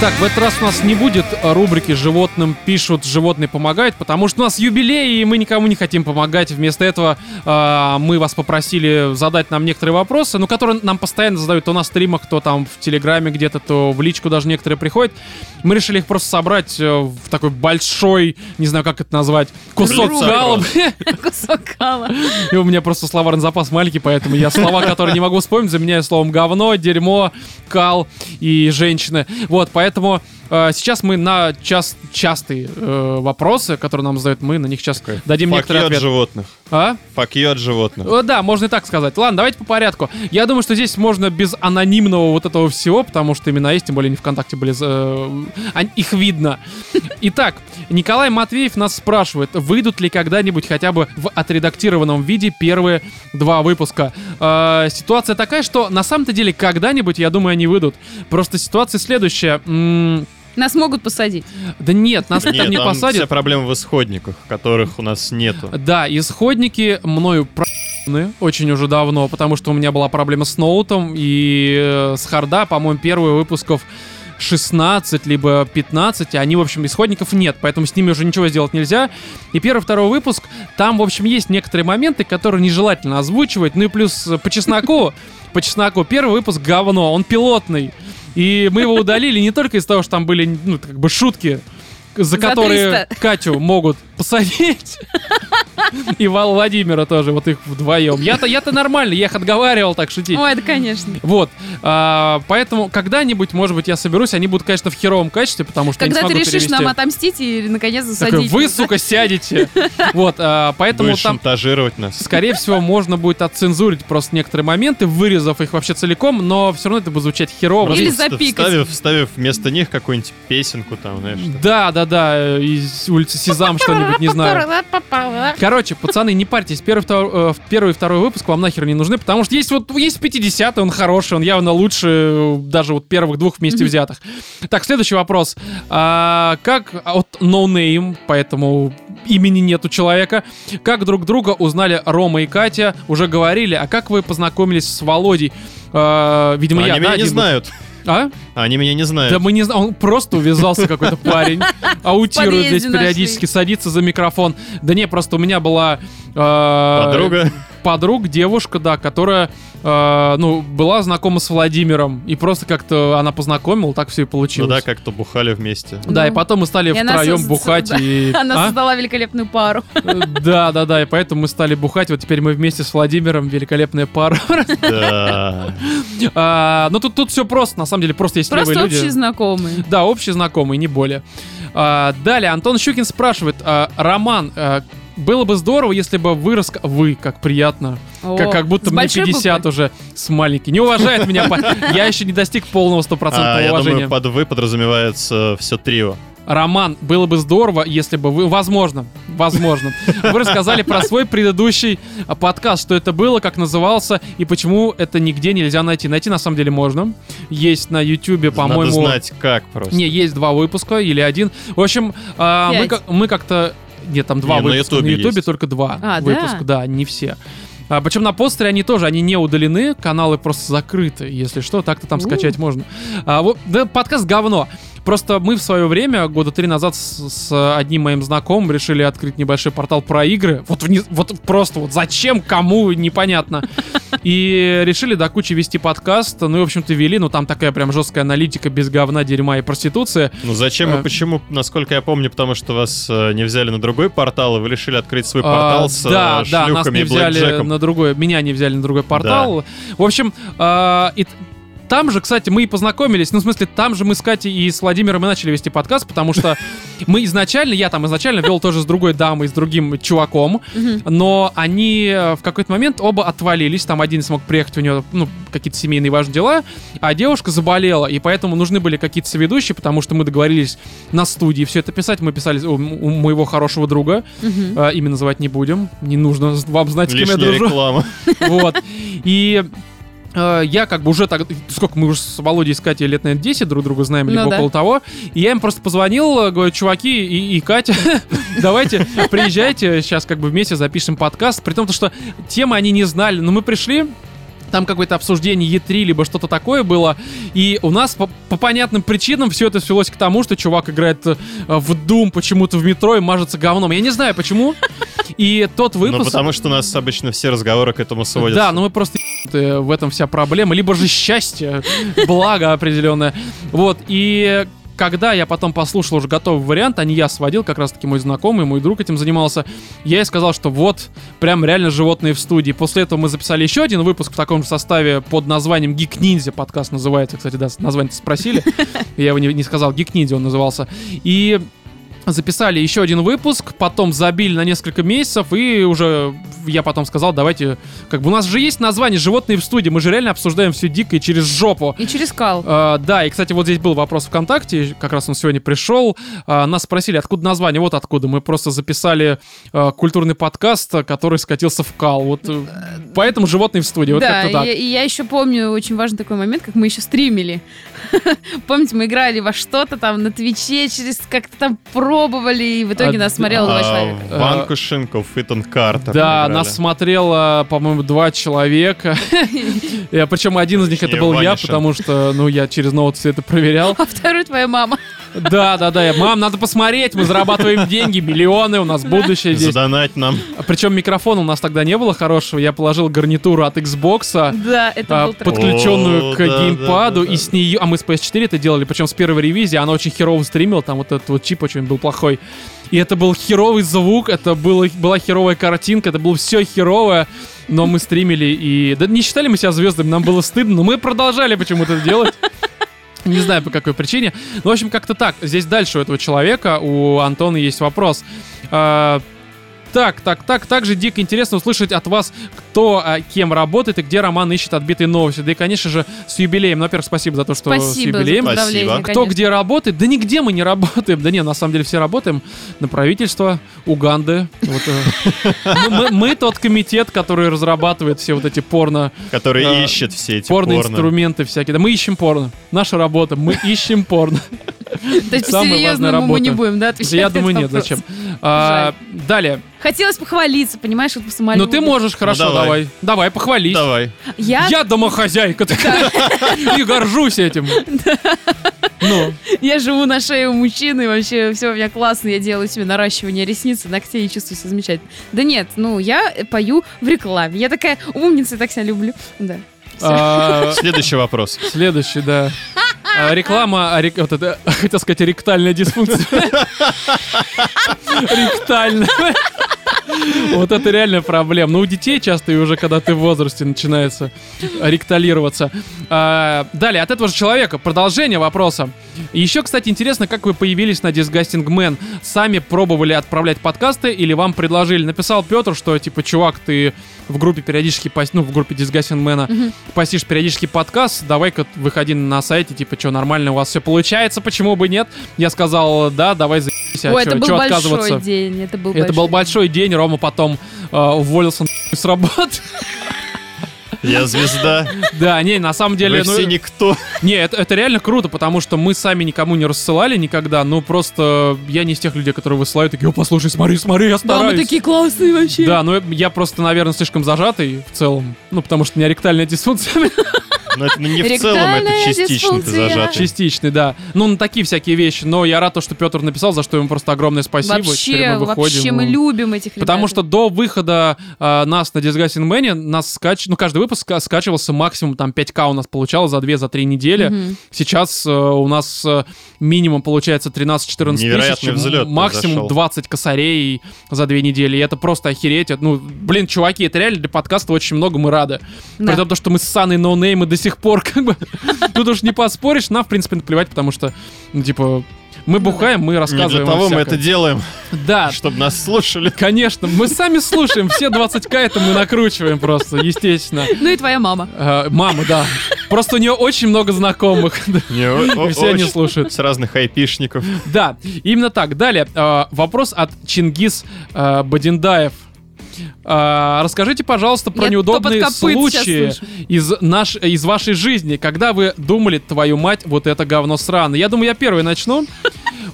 Итак, в этот раз у нас не будет рубрики «Животным пишут, животные помогают», потому что у нас юбилей, и мы никому не хотим помогать. Вместо этого э, мы вас попросили задать нам некоторые вопросы, ну, которые нам постоянно задают то на стримах, то там в Телеграме где-то, то в личку даже некоторые приходят. Мы решили их просто собрать э, в такой большой, не знаю, как это назвать, кусок кала. [LAUGHS] Кусок кала. И у меня просто словарный запас маленький, поэтому я слова, которые не могу вспомнить, заменяю словом говно, дерьмо, кал и женщины. Вот, поэтому э, сейчас мы на час, частые э, вопросы, которые нам задают, мы на них сейчас дадим некоторые ответы. животных. А? Факью от животных. Да, можно и так сказать. Ладно, давайте по порядку. Я думаю, что здесь можно без анонимного вот этого всего, потому что имена есть, тем более они ВКонтакте были, э, ань- их видно. Итак, Николай Матвеев нас спрашивает, выйдут ли когда-нибудь хотя бы в отредактированном виде первые два выпуска. Э, ситуация такая, что на самом-то деле когда-нибудь, я думаю, они выйдут. Просто ситуация следующая. М, Нас могут посадить. Да нет, нас там Нет, не там вся посадят. проблема в исходниках, которых у нас нету. Да, исходники мною про... очень уже давно, потому что у меня была проблема с ноутом и э, с харда, по-моему, первые выпусков 16, либо 15, а они, в общем, исходников нет, поэтому с ними уже ничего сделать нельзя. И первый, второй выпуск, там, в общем, есть некоторые моменты, которые нежелательно озвучивать, ну и плюс э, по чесноку, [LAUGHS] по чесноку, первый выпуск говно, он пилотный. И мы его удалили не только из того, что там были, ну, как бы шутки, за За которые 300. Катю могут посадить. И Вал Владимира тоже, вот их вдвоем. Я-то, я-то нормально, я их отговаривал так шутить. Ой, это конечно. Вот, а, поэтому когда-нибудь, может быть, я соберусь, они будут, конечно, в херовом качестве, потому что я не Когда ты смогу решишь перевести. нам отомстить и наконец Такой, засадить. вы, нас, да? сука, сядете. Вот, а, поэтому Будешь там, шантажировать нас. скорее всего, можно будет отцензурить просто некоторые моменты, вырезав их вообще целиком, но все равно это будет звучать херово. Или запикать. Вставив, вставив вместо них какую-нибудь песенку там, знаешь. Да, да, да, из улицы Сезам что-нибудь, не знаю. Короче, пацаны, не парьтесь, первый, втор- э, первый и второй выпуск вам нахер не нужны, потому что есть вот есть 50 он хороший, он явно лучше э, даже вот первых двух вместе взятых. Так, следующий вопрос. А, как от No Name, поэтому имени нет у человека, как друг друга узнали Рома и Катя, уже говорили, а как вы познакомились с Володей? А, видимо, я, Они да, меня не один был. Знают. А? Они меня не знают. Да мы не знаем, он просто увязался какой-то парень, [LAUGHS] аутирует здесь периодически, садится за микрофон. Да не, просто у меня была... э, Подруга. Подруг, девушка, да, которая, э, ну, была знакома с Владимиром, и просто как-то она познакомила, так все и Ну получилось. да, как-то бухали вместе. Да, и Ну. потом мы стали И она втроем со- бухать и... [LAUGHS] Она А? создала великолепную пару. Да, да, да, и поэтому мы стали бухать. Вот теперь мы вместе с Владимиром великолепная пара. [LAUGHS] Да. А, Ну тут тут все просто, на самом деле, просто есть Просто левые люди. общие знакомые. Да, общий знакомый, не более. А, далее, Антон Щукин спрашивает, а, Роман, а, было бы здорово, если бы вы раска... Вы, как приятно. Как, О, как будто с мне большой 50 буквы? уже с маленький. Не уважает меня. [LAUGHS] Я еще не достиг полного стопроцентного я уважения. думаю, под вы подразумевается все трио. Роман, было бы здорово, если бы вы, возможно, возможно, вы рассказали про свой предыдущий подкаст, что это было, как назывался и почему это нигде нельзя найти. Найти на самом деле можно. Есть на Надо по-моему... знать, как просто. Не, есть два выпуска или один. В общем, а, мы, как- мы как-то... Нет, там два Не, на выпуска. Ютубе на Ютубе только два А, да? выпуска. Да? не все. А, причем на постере они тоже, они не удалены, каналы просто закрыты. Если что, так-то там У. скачать можно. А, вот, да, подкаст говно. Просто мы в свое время, года три назад, с, с одним моим знакомым решили открыть небольшой портал про игры. Вот, вне- вот просто вот зачем, кому, непонятно. И решили до кучи вести подкаст. Ну и, в общем-то, вели. Ну там такая прям жесткая аналитика без говна, дерьма и проституции. Ну зачем Э. и почему? Насколько я помню, потому что вас э, не взяли на другой портал, и вы решили открыть свой А, портал с да, э, да, нас шлюхами не и взяли на другой, меня не взяли на другой портал. В общем, т- там же, кстати, мы и познакомились. Ну, в смысле, там же мы с Катей и с Владимиром и начали вести подкаст, потому что [LAUGHS] мы изначально, я там изначально вел тоже с другой дамой, с другим чуваком, но они э, в какой-то момент оба отвалились. Там один смог приехать, у него, ну, какие-то семейные важные дела, а девушка заболела, и поэтому нужны были какие-то соведущие, потому что мы договорились на студии все это писать. Мы писали у, у моего хорошего друга, а, имя называть не будем. Не нужно вам знать, с кем я дружу. реклама. Вот. [LAUGHS] И э, я как бы уже так... Сколько мы уже с Володей и Катей лет, наверное, 10 друг друга знаем, либо Ну да. около того. И я им просто позвонил, э, говорю, чуваки и, и Катя, [LAUGHS] давайте приезжайте, сейчас как бы вместе запишем подкаст. При том, то, что темы они не знали, но мы пришли, там какое-то обсуждение Е3, либо что-то такое было. И у нас по, по понятным причинам все это свелось к тому, что чувак играет э, в Doom почему-то в метро и мажется говном. Я не знаю почему. И тот Ну, выпуск... потому что у нас обычно все разговоры к этому сводятся. Да, ну мы просто в этом вся проблема. Либо же счастье, благо определенное. Вот, и когда я потом послушал уже готовый вариант, а не я сводил, как раз таки мой знакомый, мой друг этим занимался, я ей сказал, что вот, прям реально животные в студии. После этого мы записали еще один выпуск в таком же составе под названием Geek Ninja, подкаст называется, кстати, да, название спросили, [LAUGHS] я его не, не сказал, Geek Ninja он назывался. И записали еще один выпуск, потом забили на несколько месяцев, и уже я потом сказал, давайте, как бы у нас же есть название «Животные в студии», мы же реально обсуждаем все дико и через жопу. И через кал. А, да, и, кстати, вот здесь был вопрос ВКонтакте, как раз он сегодня пришел. А, нас спросили, откуда название, вот откуда. Мы просто записали а, культурный подкаст, который скатился в кал. Вот э, поэтому «Животные в студии», вот да, как-то так. и, и я еще помню очень важный такой момент, как мы еще стримили. [LAUGHS] Помните, мы играли во что-то там на Твиче через как-то там про пробовали, и в итоге А, нас смотрело два А, человека. Ванкушенков, Итан Картер. Да, играли. нас смотрело, по-моему, два человека. [LAUGHS] Причем один из них это был я, потому что, ну, я через ноут все это проверял. А второй твоя мама. Да, да, да. Мам, надо посмотреть, мы зарабатываем деньги, миллионы, у нас будущее здесь. Задонать нам. Причем микрофона у нас тогда не было хорошего. Я положил гарнитуру от Xbox, Да, это а, был подключенную О, к да, геймпаду, да, и с нее... А мы с PS4 это делали, причем с первой ревизии, она очень херово стримила, там вот этот вот чип очень был плохой. И это был херовый звук, это было, была херовая картинка, это было все херовое, но мы стримили и... Да не считали мы себя звездами, нам было стыдно, но мы продолжали почему-то делать. Не знаю по какой причине. Ну, в общем, как-то так. Здесь дальше у этого человека, у Антона есть вопрос. А, так, так, так. Также дико интересно услышать от вас, кто а, кем работает и где Роман ищет отбитые новости. Да и, конечно же, с юбилеем. Ну, во-первых, спасибо за то, что с Спасибо за юбилеем. поздравления, Спасибо. Кто конечно. где работает? Да нигде мы не работаем. Да не, на самом деле все работаем на правительство Уганды. Э, [LAUGHS] мы, тот комитет, который разрабатывает все вот эти порно, Который А, ищет все эти порно инструменты всякие. Да мы ищем порно. Наша работа. Мы ищем порно. [LAUGHS] То есть самая по-серьезному важная мы не будем, да, отвечать Я думаю, нет, зачем. А, далее. Хотелось похвалиться, понимаешь, вот по самолету. Ну ты можешь, хорошо, давай. давай. Давай, похвались. Давай. Я, Я домохозяйка такая. И [LAUGHS] горжусь этим. [LAUGHS] Ну, я живу на шее у мужчины, и вообще все у меня классно, я делаю себе наращивание ресниц, и ногтей, и чувствую себя замечательно. Да нет, ну я пою в рекламе. Я такая умница, так себя люблю. Да. А, Следующий вопрос. следующий, да. А, Реклама, а, рек- вот это, [LAUGHS] хотел сказать, ректальная дисфункция. [LAUGHS] Ректальная. Вот это реально проблема. Ну, у детей часто и уже, когда ты в возрасте, начинается ректалироваться. А, Далее, от этого же человека продолжение вопроса. Еще, кстати, интересно, как вы появились на Disgusting Man. Сами пробовали отправлять подкасты или вам предложили? Написал Петр, что, типа, чувак, ты в группе периодически, пос- ну, в группе Disgusting Man постишь периодически подкаст, давай-ка выходи на сайте, типа, что, нормально у вас все получается, почему бы нет? Я сказал, да, давай заебись, а Ой, чё- это был чё большой отказываться? день. Это был Это был большой день, Рома потом э, уволился [LAUGHS] с работы. Я звезда. Да, не, на самом деле, Вы ну, все никто. не, это, это реально круто, потому что мы сами никому не рассылали никогда, ну просто я не из тех людей, которые высылают, такие, о, послушай, смотри, смотри, я Да, стараюсь. мы такие классные вообще. Да, ну я просто, наверное, слишком зажатый в целом, ну потому что у меня ректальная дисфункция [LAUGHS] Но это ну, не в целом, это Ректальная частично ты зажатый. частичный, да. Ну на такие всякие вещи, но я рад, то, что Петр написал, за что ему просто огромное спасибо. Теперь Вообще, мы выходим, вообще мы любим этих ребят. Потому что до выхода а, нас на Disgusting Man нас скач... ну, каждый выпуск ска- скачивался максимум там 5к у нас получалось за 2-3 недели. Сейчас э, у нас э, минимум получается 13-14 тысяч. Невероятный взлет Максимум произошел. 20 косарей за 2 недели. И это просто охереть. Ну, блин, чуваки, это реально для подкаста очень много, мы рады. Да. При том, что мы с Саной ноунеймы до сих пор как бы... Тут уж не поспоришь, нам, в принципе, наплевать, потому что, ну, типа, мы бухаем, мы Не рассказываем для вам того мы это делаем, Да, чтобы нас слушали. Конечно, мы сами слушаем, все 20к это мы накручиваем просто, естественно. Ну и твоя мама. Э, мама, да. Просто у нее очень много знакомых. Не, о- И все они слушают. С разных айпишников. Да, именно так. Далее, э, вопрос от Чингис э, Бадиндаев. Э, Расскажите, пожалуйста, про Я неудобные случаи из, наш, из вашей жизни, когда вы думали, твою мать, вот это говно сраное. Я думаю, я первый начну.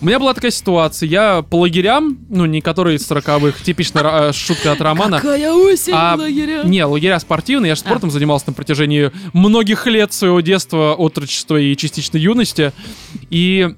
У меня была такая ситуация, я по лагерям, ну, не которые из 40-х, типичная э, шутка от Романа, Какая осень А, лагеря. Не, лагеря спортивные. Я же спортом занимался на протяжении многих лет своего детства, отрочества и частично юности. И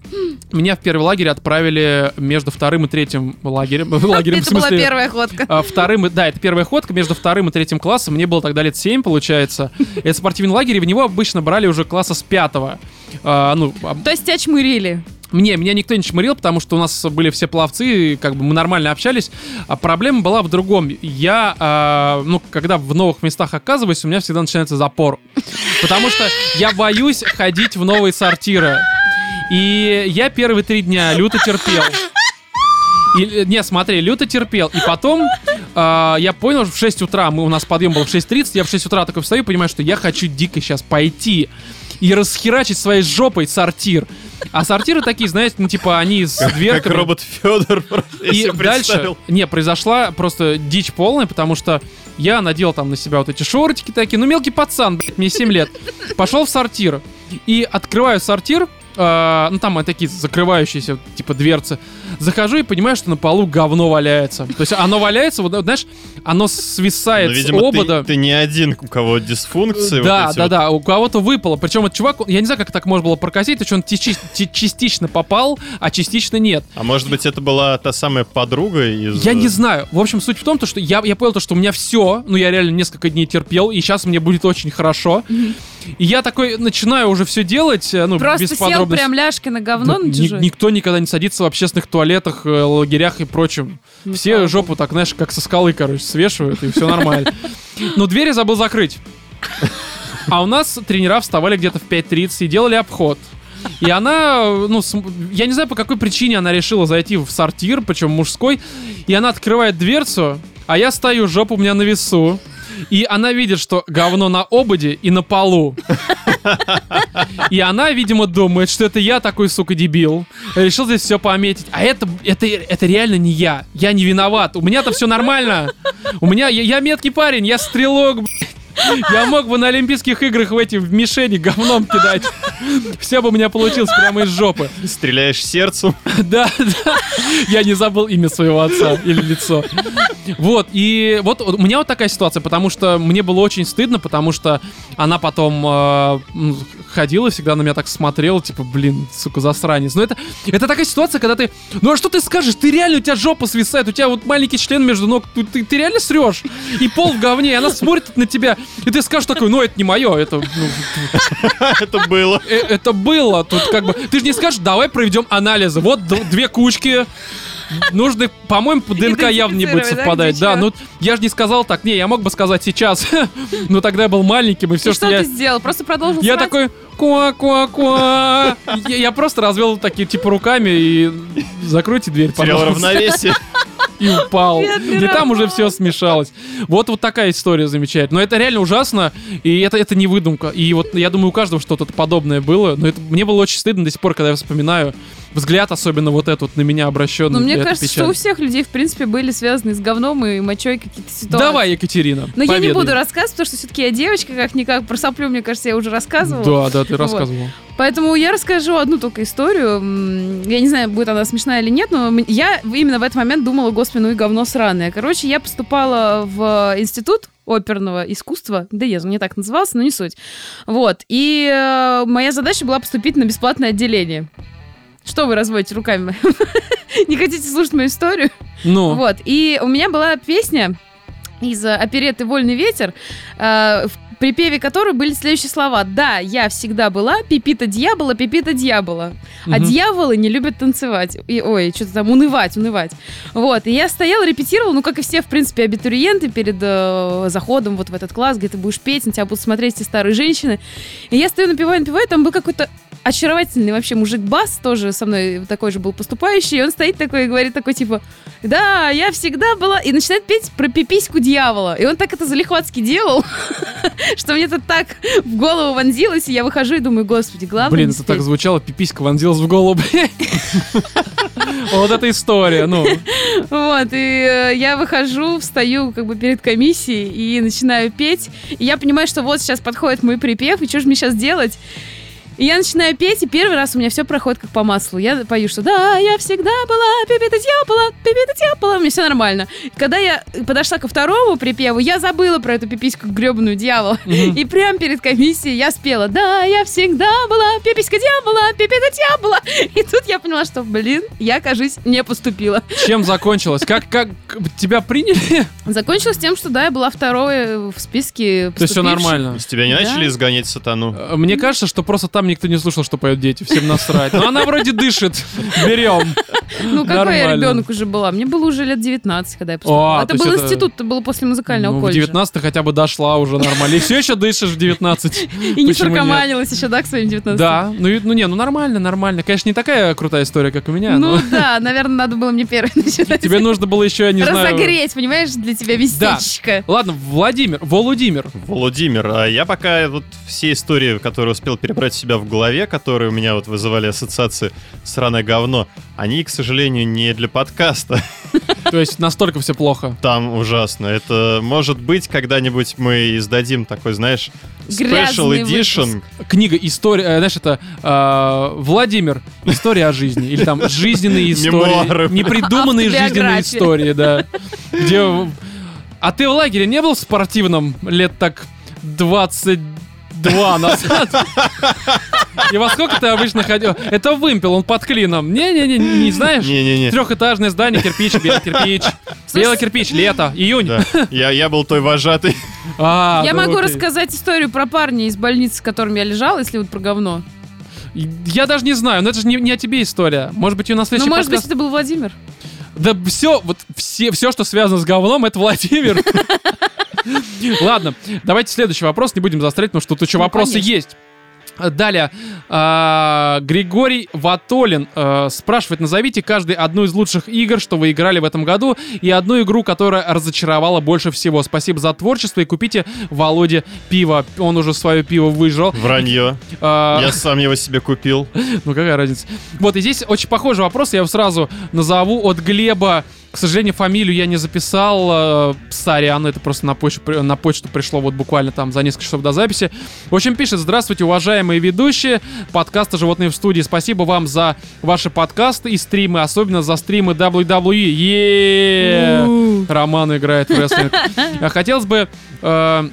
меня в первый лагерь отправили между вторым и третьим лагерем. [LAUGHS] лагерем в [LAUGHS] Это была первая ходка. а, вторым, да, это первая ходка между вторым и третьим классом. Мне было тогда лет 7, получается. Это спортивный лагерь, и в него обычно брали уже класса с пятого. А, ну, а, То есть тебя чмырили. мне, меня никто не чмырил, потому что у нас были все пловцы, и как бы мы нормально общались. А проблема была в другом. Я, а, ну, когда в новых местах оказываюсь, у меня всегда начинается запор. Потому что я боюсь ходить в новые сортиры. И я первые три дня люто терпел. И, э, не, смотри, люто терпел. И потом а, я понял, что в 6 утра, мы, у нас подъем был в 6.30, я в 6 утра такой встаю и понимаю, что я хочу дико сейчас пойти и расхерачить своей жопой сортир. А сортиры такие, знаете, ну типа они с Как дверками. робот Федор. [LAUGHS] И дальше, не, произошла просто дичь полная, потому что я надел там на себя вот эти шортики такие, ну мелкий пацан, блядь, мне 7 лет. Пошел в сортир и открываю сортир, э, ну там э, такие закрывающиеся, типа дверцы. Захожу и понимаю, что на полу говно валяется. То есть оно валяется, вот знаешь, оно свисает Ну, с видимо, ты, обода. ты не один, у кого дисфункции. вот Да, эти да, вот. да, у кого-то выпало. Причем этот чувак, я не знаю, как так можно было прокосить, то есть он ти- ти- частично попал, а частично нет. А может быть, это была та самая подруга из... Я не знаю. В общем, суть в том, то, что я, я понял, то, что у меня все, ну я реально несколько дней терпел, и сейчас мне будет очень хорошо. И я такой начинаю уже все делать, э, ну, Просто без сел подробностей. прям ляжки на говно Да, на чужой. никто никогда не садится в общественных туалетах, э, лагерях и прочем. Ну, Все слава жопу так, знаешь, как со скалы, короче, свешивают, и все нормально. Но двери забыл закрыть. А у нас тренера вставали где-то в 5.30 и делали обход. И она, ну, я не знаю, по какой причине она решила зайти в сортир, причем мужской, и она открывает дверцу, а я стою, жопа у меня на весу, и она видит, что говно на ободе и на полу. И она, видимо, думает, что это я такой, сука, дебил. Решил здесь все пометить. А это, это, это реально не я. Я не виноват. У меня-то все нормально. У меня, я, я меткий парень, я стрелок, блядь. Я мог бы на Олимпийских играх в эти в мишени говном кидать. Все бы у меня получилось прямо из жопы. Стреляешь сердцем. Да, да. Я не забыл имя своего отца или лицо. Вот, и вот у меня вот такая ситуация, потому что мне было очень стыдно, потому что она потом э, ходила, всегда на меня так смотрела, типа, блин, сука, засранец. Но это, это такая ситуация, когда ты, ну а что ты скажешь? Ты реально, у тебя жопа свисает, у тебя вот маленький член между ног, ты, ты- ты реально срешь? И пол в говне, и она смотрит на тебя, и ты скажешь такой, ну это не мое, это, ну, [LAUGHS] Это было. э, это было. Тут как бы. Ты же не скажешь, давай проведем анализы. Вот две кучки. Нужно, по-моему, по ДНК явно не будет да, совпадать. Да, чё? ну я же не сказал так. Не, я мог бы сказать сейчас. [LAUGHS] Но тогда я был маленьким, и все, И что что я. ты сделал? Просто продолжил Я срать? такой куа-куа-куа. Я, я просто развел такие типа руками и закройте дверь, Терял пожалуйста. равновесие. [LAUGHS] И упал. Бедный И там уже все смешалось. Вот вот такая история замечательная. Но это реально ужасно, и это, это не выдумка. И вот я думаю, у каждого что-то подобное было. Но это, мне было очень стыдно до сих пор, когда я вспоминаю взгляд, особенно вот этот на меня обращенный. Ну, мне кажется, что печально. у всех людей, в принципе, были связаны с говном и мочой какие-то ситуации. Давай, Екатерина. Но я не поведай. буду рассказывать, потому что все-таки я девочка, как-никак. Про соплю, мне кажется, я уже рассказывала. Да, да, ты Вот. рассказывал. Поэтому я расскажу одну только историю. Я не знаю, будет она смешная или нет, но я именно в этот момент думала, господи, ну и говно сраное. Короче, я поступала в институт оперного искусства. Да, я не так назывался, но не суть. Вот. И э, моя задача была поступить на бесплатное отделение. Что вы разводите руками? [LAUGHS] Не хотите слушать мою историю? Ну, Вот. И у меня была песня из э, опереты «Вольный ветер», э, в припеве которой были следующие слова. «Да, я всегда была пипита дьявола, пипита дьявола». А дьяволы не любят танцевать. И, ой, что-то там унывать, унывать. Вот. И я стояла, репетировала, ну, как и все, в принципе, абитуриенты перед э, заходом вот в этот класс, где ты будешь петь, на тебя будут смотреть эти старые женщины. И я стою, напеваю, напеваю, там был какой-то очаровательный вообще мужик Бас, тоже со мной такой же был поступающий, и он стоит такой и говорит такой, типа, да, я всегда была... И начинает петь про пипиську дьявола. И он так это залихватски делал, [LAUGHS] что мне это так в голову вонзилось, и я выхожу и думаю, господи, главное... Блин, это так спеть». звучало, пиписька вонзилась в голову. [LAUGHS] Вот эта история, ну. Вот, и э, я выхожу, встаю как бы перед комиссией и начинаю петь. И я понимаю, что вот сейчас подходит мой припев, и что же мне сейчас делать? И я начинаю петь, и первый раз у меня все проходит как по маслу. Я пою, что да, я всегда была, пипита дьявола, пипита у меня все нормально. Когда я подошла ко второму припеву, я забыла про эту пипиську гребаную дьявола. Мгм. И прям перед комиссией я спела, да, я всегда была, пиписька дьявола, пипита дьявола. И тут я поняла, что, блин, я, кажись, не поступила. Чем закончилось? Как, как тебя приняли? Закончилось тем, что да, я была второй в списке То есть все нормально. С тебя не Да. начали изгонять сатану? Э, Мне кажется, что просто там никто не слушал, что поют дети. Всем насрать. Но она вроде дышит. Берем. Ну, какой я ребенок уже была? Мне было уже лет 19, когда я поступила. О, это был это- институт, это было после музыкального Ну, в колледжа. 19 хотя бы дошла уже нормально. И все еще дышишь в 19. И не наркоманилась еще, да, к своим 19? Да, ну, ну не, ну нормально, нормально. Конечно, не такая крутая история, как у меня, Ну но да, наверное, надо было мне первой [LAUGHS] начинать. тебе нужно было еще, я не знаю... Разогреть, понимаешь, для тебя местечко. Ладно, Владимир, Володимир. Владимир, а я пока вот все истории, которые успел перебрать в себя себя в голове, которые у меня вот вызывали ассоциации «сраное говно», они, к сожалению, не для подкаста. [LAUGHS] То есть настолько все плохо. Там ужасно. Это, может быть, когда-нибудь мы издадим такой, знаешь, Special Грязный Edition. Книга «История», э, знаешь, это э, Владимир, «История о жизни». Или там «Жизненные [LAUGHS] истории». Непридуманные жизненные истории, да. Где... А ты в лагере не был в спортивном лет так 22 назад? И во сколько ты обычно ходил? Это вымпел, он под клином. Не-не-не, не знаешь? Не-не-не. Трехэтажное здание, кирпич, белый кирпич. Белый кирпич, лето, июнь. Да. Я, я был той вожатой. А, Я ну могу окей. рассказать историю про парня из больницы, с которым я лежала, если вот про говно. Я даже не знаю, но это же не, не о тебе история. Может быть, ее на Ну, следующий может быть, подкаст- это был Владимир. Да все, вот все, все, что связано с говном, это Владимир. [LAUGHS] Ладно, давайте следующий вопрос, не будем заострять, потому что тут еще Ну, вопросы конечно. есть. Далее, а, Григорий Ватолин а, спрашивает, назовите каждый одну из лучших игр, что вы играли в этом году, и одну игру, которая разочаровала больше всего. Спасибо за творчество и купите Володе пиво. Он уже свое пиво выжрал. Вранье. А, Я сам его себе купил. [LAUGHS] ну какая разница? Вот, и здесь очень похожий вопрос, я его сразу назову от Глеба. К сожалению, фамилию я не записал. э, Сорян, это просто на почту, на почту пришло вот буквально там за несколько часов до записи. В общем, пишет, здравствуйте, уважаемые ведущие подкаста «Животные в студии». Спасибо вам за ваши подкасты и стримы, особенно за стримы WWE. Е-е-е! Роман играет в рестлинг. А [LAUGHS] Хотелось бы э,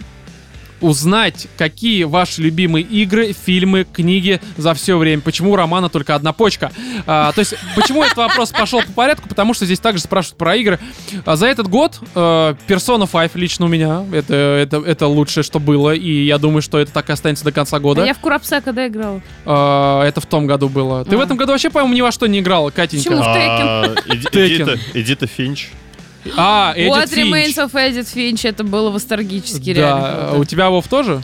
узнать, какие ваши любимые игры, фильмы, книги за все время. Почему у Романа только одна почка? А, то есть, почему этот вопрос пошел по порядку? Потому что здесь также спрашивают про игры. А за этот год э, Persona 5 лично у меня. Это, это, это лучшее, что было. И я думаю, что это так и останется до конца года. А я в Курапса когда играла? А, это в том году было. Ты в А. этом году вообще, по-моему, ни во что не играла, Катенька. Почему? А, Эди- Текен. Эдита Эдита Финч. А, Эдит What Финч. Remains of Edith Finch, это было восторгически реально. Да, круто. у тебя Вов тоже?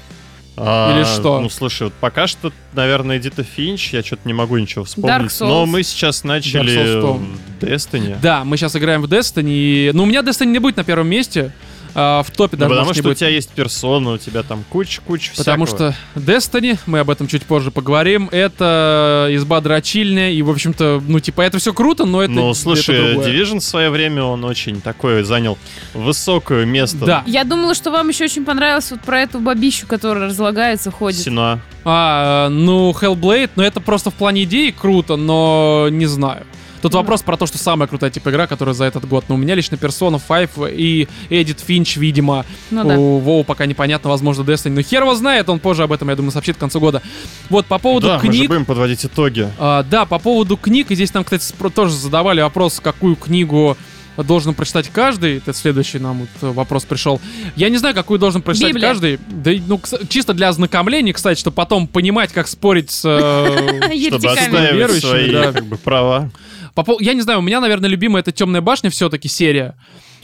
А, Или что? Ну, слушай, вот пока что, наверное, Эдита Финч, я что-то не могу ничего вспомнить. Souls. Но мы сейчас начали Dark Souls что? в Destiny. Да, мы сейчас играем в Destiny. и- Ну, у меня Destiny не будет на первом месте. А, в топе Ну, даже потому может, не что у будет. тебя есть персона, у тебя там куча-куча Потому всякого. что Destiny, мы об этом чуть позже поговорим, это изба дрочильня, и, в общем-то, ну, типа, это все круто, но это Ну, это слушай, другое. Division в свое время, он очень такое занял высокое место. Да. Я думала, что вам еще очень понравилось вот про эту бабищу, которая разлагается, ходит. Сина. А, ну, Hellblade, ну, это просто в плане идеи круто, но не знаю. Тут вопрос про то, что самая крутая типа игра, которая за этот год. Но у меня лично Persona 5 и Эдит Финч, видимо. Ну да. У Воу пока непонятно, возможно, Destiny. Но хер его знает, он позже об этом, я думаю, сообщит к концу года. Вот, по поводу да, мы же книг. будем подводить итоги. А, да, по поводу книг, и здесь нам, кстати, тоже задавали вопрос, какую книгу должен прочитать каждый. Это следующий нам вот вопрос пришел. Я не знаю, какую должен прочитать Библия. каждый. Да, ну, чисто для ознакомления, кстати, чтобы потом понимать, как спорить с... э, [LAUGHS] Чтобы Верующими, свои да. как бы, права. По Я не знаю, у меня, наверное, любимая это «Темная башня» все-таки серия.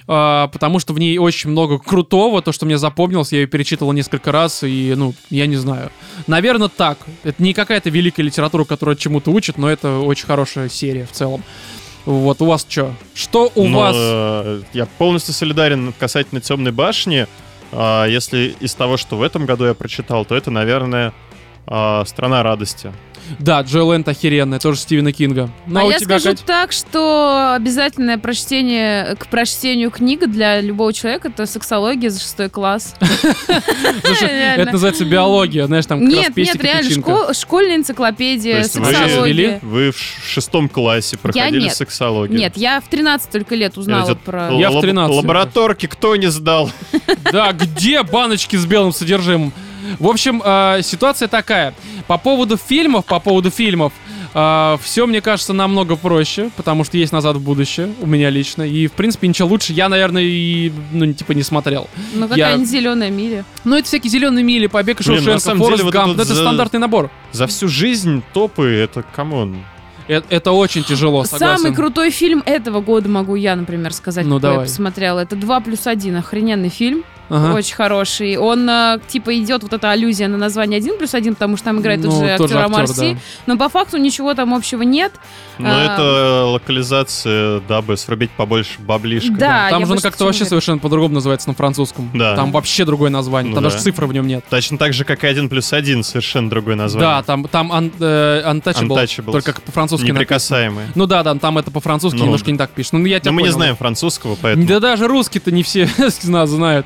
А, потому что в ней очень много крутого, то, что мне запомнилось, я ее перечитывал несколько раз, и, ну, я не знаю. Наверное, так. Это не какая-то великая литература, которая чему-то учит, но это очень хорошая серия в целом. Вот, у вас что? Что у Но, вас? э, я полностью солидарен касательно темной башни. А, Если из того, что в этом году я прочитал, то это, наверное, а, Страна радости. Да, Joyland охеренная, тоже Стивена Кинга. Ну, а а я тебя, скажу Кать? так, что обязательное прочтение к прочтению книга для любого человека это сексология за шестой класс. [LAUGHS] Это называется биология, знаешь, там Нет, нет, реально, школьная энциклопедия, есть вы сексология. вели? Вы в шестом классе проходили сексологию. Нет, я в 13 только лет узнала про... Я в лаб- 13. Лабораторки кто не сдал? Да, где баночки с белым содержимым? В общем, э, ситуация такая. По поводу фильмов, по поводу фильмов, все, мне кажется, намного проще, потому что есть «Назад в будущее» у меня лично. И, в принципе, ничего лучше я, наверное, и, ну, типа, не смотрел. Ну, какая-нибудь зеленая миля. Ну, это всякие «Зеленые мили», «Побег из Блин, на Шоушенка», «Форест деле, вот Гамп». Ну, это за- стандартный набор. За всю жизнь топы, это come on. Э- Это, очень тяжело, согласен. Самый крутой фильм этого года могу я, например, сказать, Ну, какой давай. я посмотрела. Это 2 плюс 1, охрененный фильм. Ага. Очень хороший. Он, э, типа, идет вот эта аллюзия на название один плюс один, потому что там играет Ну, тот же актер актер, Марси. да. Но по факту ничего там общего нет. Но А. это локализация, дабы срубить побольше баблишка. Да, Там же он как-то вообще говорю. совершенно по-другому называется на французском. Да. Там вообще другое название. Ну там да. даже цифры в нем нет. Точно так же, как и 1 плюс 1, совершенно другое название. Да, там, там un- э, untouchable, Untouchables. только как по-французски написано. Неприкасаемые. Ну да, да, там это по-французски Ну. немножко не так пишет. Ну, я тебя Но мы не понял. знаем французского, поэтому... Да даже русские-то не все [LAUGHS] знают.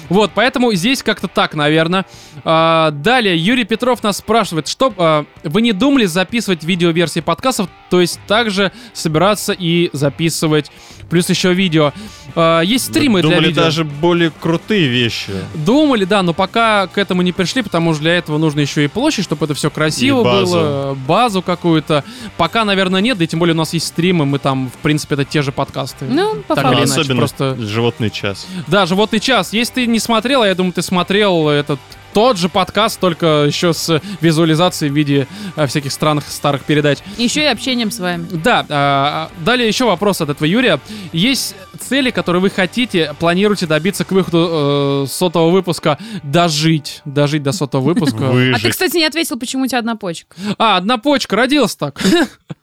Вот, поэтому здесь как-то так, наверное. А, далее, Юрий Петров нас спрашивает, что а, вы не думали записывать видеоверсии подкастов, то есть также собираться и записывать, плюс еще видео. А, есть стримы Думали для видео. даже более крутые вещи. Думали, да, но пока к этому не пришли, потому что для этого нужно еще и площадь, чтобы это все красиво И базу. было, базу какую-то. Пока, наверное, нет, да и тем более у нас есть стримы, мы там, в принципе, это те же подкасты. Ну, по Так или иначе, Особенно просто- животный час. Да, «Животный час». Если ты не смотрел, а я думаю, ты смотрел этот тот же подкаст, только еще с визуализацией в виде а, всяких странных старых передач. Еще и общением с вами. Да, а, далее еще вопрос от этого Юрия. Есть цели, которые вы хотите, планируете добиться к выходу э, сотого выпуска, дожить, дожить до сотого [LAUGHS] выпуска. А ты, кстати, не ответил, почему у тебя одна почка. А, одна почка, родился так. [LAUGHS]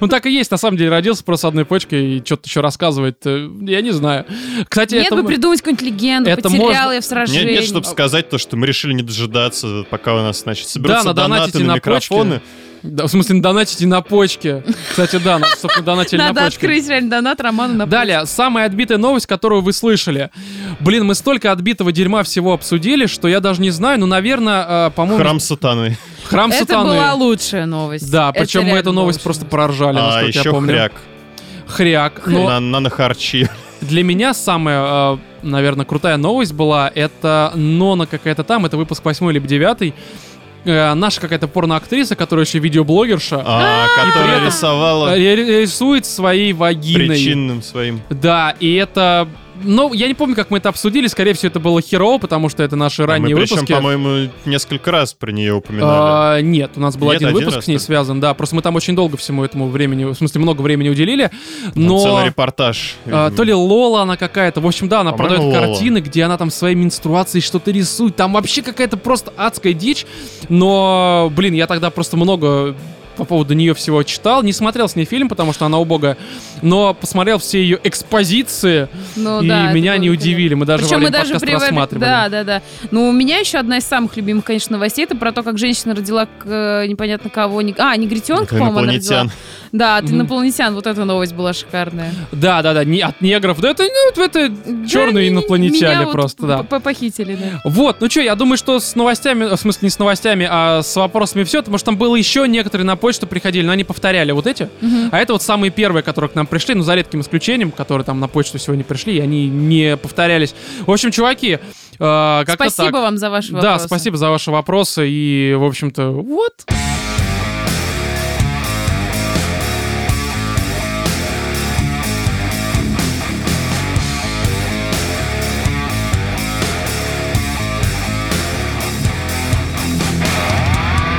Он так и есть, на самом деле, родился просто одной почкой и что-то еще рассказывает. э, Я не знаю. Кстати, Нет это... бы придумать какую-нибудь легенду, это потерял можно- я в сражении. Нет, нет, чтобы сказать то, что мы решили не дожидаться, пока у нас, значит, соберутся Да, донаты на на микрофоны. Да, в смысле, донатите на почке. Кстати, да, надо, чтобы донатили на Надо почке. открыть реально донат Роману на Далее, самая отбитая новость, которую вы слышали. Блин, мы столько отбитого дерьма всего обсудили, что я даже не знаю, ну, наверное, э, по-моему... Храм сатаны. Храм Это сатаны. была лучшая новость. Да, Это причем мы эту новость просто новость. проржали, А насколько я еще помню. хряк. Хряк. Но На, нанохарчи. для меня самая, наверное, крутая новость была, это Нона какая-то там, это выпуск 8 или 9 наша какая-то порноактриса, которая еще видеоблогерша, А, которая рисовала э, рисует своей вагиной. причинным своим. Да, и это... Ну, я не помню, как мы это обсудили. Скорее всего, это было херово, потому что это наши А ранние мы причем, выпуски. по-моему, несколько раз про нее упоминали. А, нет, у нас был Нет, один один выпуск с ней только. связан, да. Просто мы там очень долго всему этому времени, в смысле, много времени уделили. Там Но Целый репортаж. а, то ли Лола она какая-то. В общем, да, она продает Лола. картины, где она там своей менструацией что-то рисует. Там вообще какая-то просто адская дичь. Но, блин, я тогда просто много по поводу нее всего читал. Не смотрел с ней фильм, потому что она убогая. Но посмотрел все ее экспозиции. Ну, и да, меня не удивили. Мы даже Причем во мы время даже подкаста привели- рассматривали. Да, да, да. Ну, у меня еще одна из самых любимых, конечно, новостей. Это про то, как женщина родила к, э, непонятно кого. не- А, негритенка, по-моему, она родила. Да, от инопланетян. Вот эта новость была шикарная. Да, да, да, не от негров. Да это, ну, это черные Да, инопланетяне меня вот просто, да. Похитили, да. Вот, ну что, я думаю, что с новостями, в смысле не с новостями, а с вопросами все, потому что там было еще некоторые на почту приходили, но они повторяли вот эти. Мгм. А это вот самые первые, которые к нам пришли, ну за редким исключением, которые там на почту сегодня пришли, и они не повторялись. В общем, чуваки, э, как-то Спасибо так. вам за ваши Да, вопросы. спасибо за ваши вопросы, и, в общем-то, вот.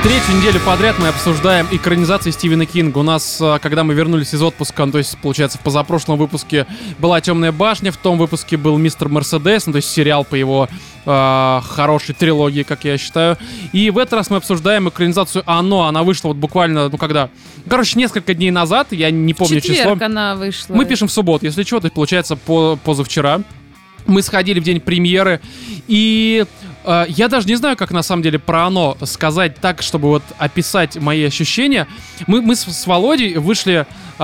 Третью неделю подряд мы обсуждаем экранизации Стивена Кинга. У нас, а, когда мы вернулись из отпуска, ну, то есть, получается, в позапрошлом выпуске была «Темная башня», в том выпуске был «Мистер Мерседес», ну, то есть сериал по его а, хорошей трилогии, как я считаю. И в этот раз мы обсуждаем экранизацию «Оно». Она вышла вот буквально, ну, когда? Короче, несколько дней назад, я не помню число. четверг она вышла. Мы пишем в субботу, если что, то есть получается по позавчера. Мы сходили в день премьеры, и э, я даже не знаю, как на самом деле про оно сказать так, чтобы вот описать мои ощущения. Мы, мы с, с Володей вышли э,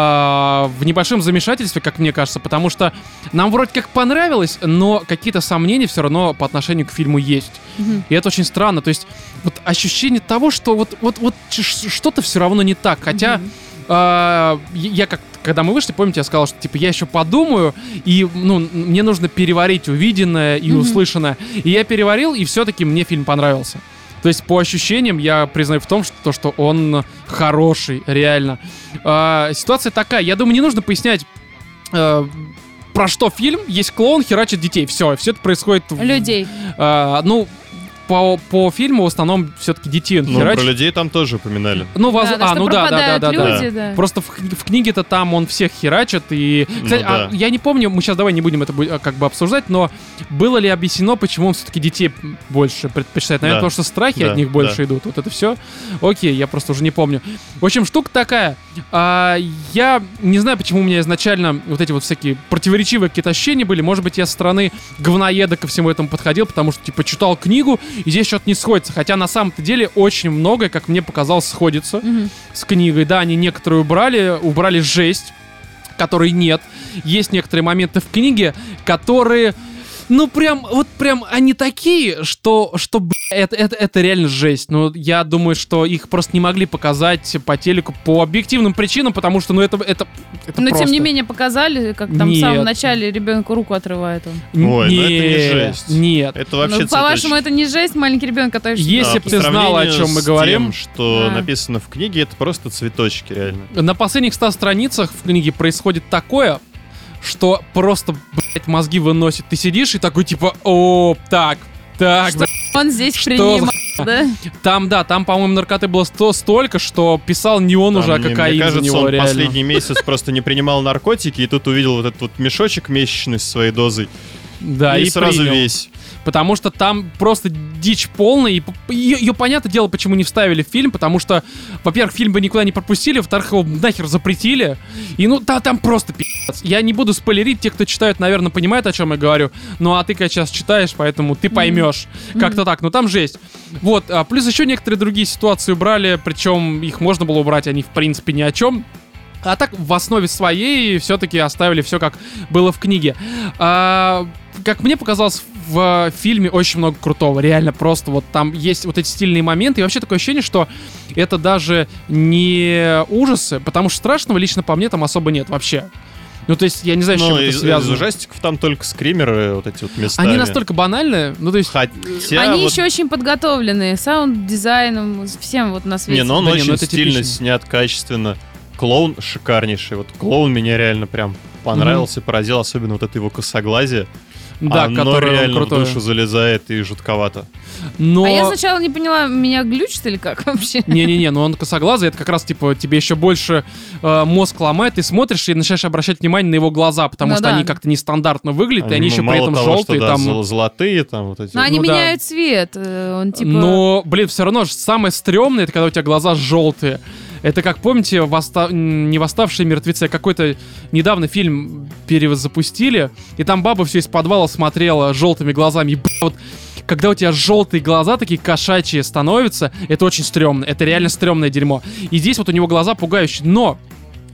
в небольшом замешательстве, как мне кажется, потому что нам вроде как понравилось, но какие-то сомнения все равно по отношению к фильму есть. Мгм. И это очень странно. То есть вот ощущение того, что вот, вот, вот что-то все равно не так. Хотя Мгм. А, я как когда мы вышли, помните, я сказал, что типа я еще подумаю, и ну мне нужно переварить увиденное и услышанное. И я переварил, и все-таки мне фильм понравился. То есть по ощущениям я признаю в том, что, то, что он хороший, реально. А, ситуация такая, я думаю, не нужно пояснять. э, про что фильм? Есть клоун, херачит детей. Все, все это происходит в- Людей. а, ну, по, по фильму в основном все-таки детей он Ну, херачит. про людей там тоже упоминали. Ну, воз- Да, да, а, что ну да, да, да, да, да. люди, да. Просто в, в книге-то там он всех херачит. И, кстати, Ну а да. я не помню, мы сейчас давай не будем это бу- а, как бы обсуждать, но было ли объяснено, почему он все-таки детей больше предпочитает? Наверное, Да. потому что страхи Да, от них больше да. идут. Вот это все. Окей, я просто уже не помню. В общем, штука такая. А, я не знаю, почему у меня изначально вот эти вот всякие противоречивые какие-то ощущения были. Может быть, я со стороны говноеда ко всему этому подходил, потому что, типа, читал книгу, и здесь что-то не сходится. Хотя на самом-то деле очень многое, как мне показалось, сходится Мгм. с книгой. Да, они некоторые убрали, убрали жесть, которой нет. Есть некоторые моменты в книге, которые, ну прям, вот прям они такие, что, что бля, это, это, это реально жесть. Ну, я думаю, что их просто не могли показать по телеку по объективным причинам, потому что, ну, это, это, это Но просто... тем не менее показали, как там в Нет. самом начале ребенку руку отрывает он. Ой, ну это не нет, жесть. Нет. Это вообще ну, по-вашему, это не жесть, маленький ребенок, который... Если А, б по ты знала, о чем мы говорим. тем, что А. написано в книге, это просто цветочки, реально. На последних 100 страницах в книге происходит такое, что просто, блядь, мозги выносит. Ты сидишь и такой, типа, о, так, так, Что Он здесь Что принимал, да? [LAUGHS] Там, да, там, по-моему, наркоты было сто, столько, что писал не он уже, а Там, мне- кокаин Мне за кажется, него, он реально. последний месяц просто не принимал наркотики, и тут увидел вот этот вот мешочек месячный со своей дозой, Да, и, и, сразу принял. весь. Потому что там просто дичь полная, и ее, ее, понятное дело, почему не вставили в фильм, потому что, во-первых, фильм бы никуда не пропустили, во-вторых, его нахер запретили, и ну, та, там просто пи***ц. Я не буду спойлерить, те, кто читают, наверное, понимают, о чем я говорю, ну, а ты, как сейчас читаешь, поэтому ты поймешь, как-то так, ну, там жесть. Вот, а, плюс еще некоторые другие ситуации убрали, причем их можно было убрать, они, в принципе, ни о чем. А так в основе своей все-таки оставили все как было в книге. А, как мне показалось, в фильме очень много крутого. Реально просто вот там есть вот эти стильные моменты. И вообще такое ощущение, что это даже не ужасы, потому что страшного лично по мне там особо нет вообще. Ну, то есть, я не знаю, с чем Ну, это из, из связано. ужастиков там только скримеры вот эти вот местами. Они настолько банальные, ну, то есть... Хотя Они вот- еще очень подготовленные, саунд-дизайном, всем вот на свете. Не, но он Да не, ну очень стильно типично. снят, качественно. Клоун шикарнейший. Вот клоун меня реально прям понравился, поразил, особенно вот это его косоглазие. Да, Оно который реально в крутой. душу залезает и жутковато. Но... А я сначала не поняла, меня глючит или как вообще? Не-не-не, но он косоглазый, это как раз, типа, тебе еще больше э, мозг ломает, ты смотришь и начинаешь обращать внимание на его глаза, потому Ну что да. они как-то нестандартно выглядят, и они Они еще при этом того, желтые, что, да, там... зол- золотые там вот эти. Но вот. они ну да. меняют цвет. э, Он типа... Но, блин, все равно ж самое стрёмное, это когда у тебя глаза желтые. Это как, помните, восста- не восставшие мертвецы, а какой-то недавно фильм перезапустили, и там баба все из подвала смотрела желтыми глазами. И, бля, вот, когда у тебя желтые глаза такие кошачьи становятся, это очень стрёмно. Это реально стрёмное дерьмо. И здесь вот у него глаза пугающие. Но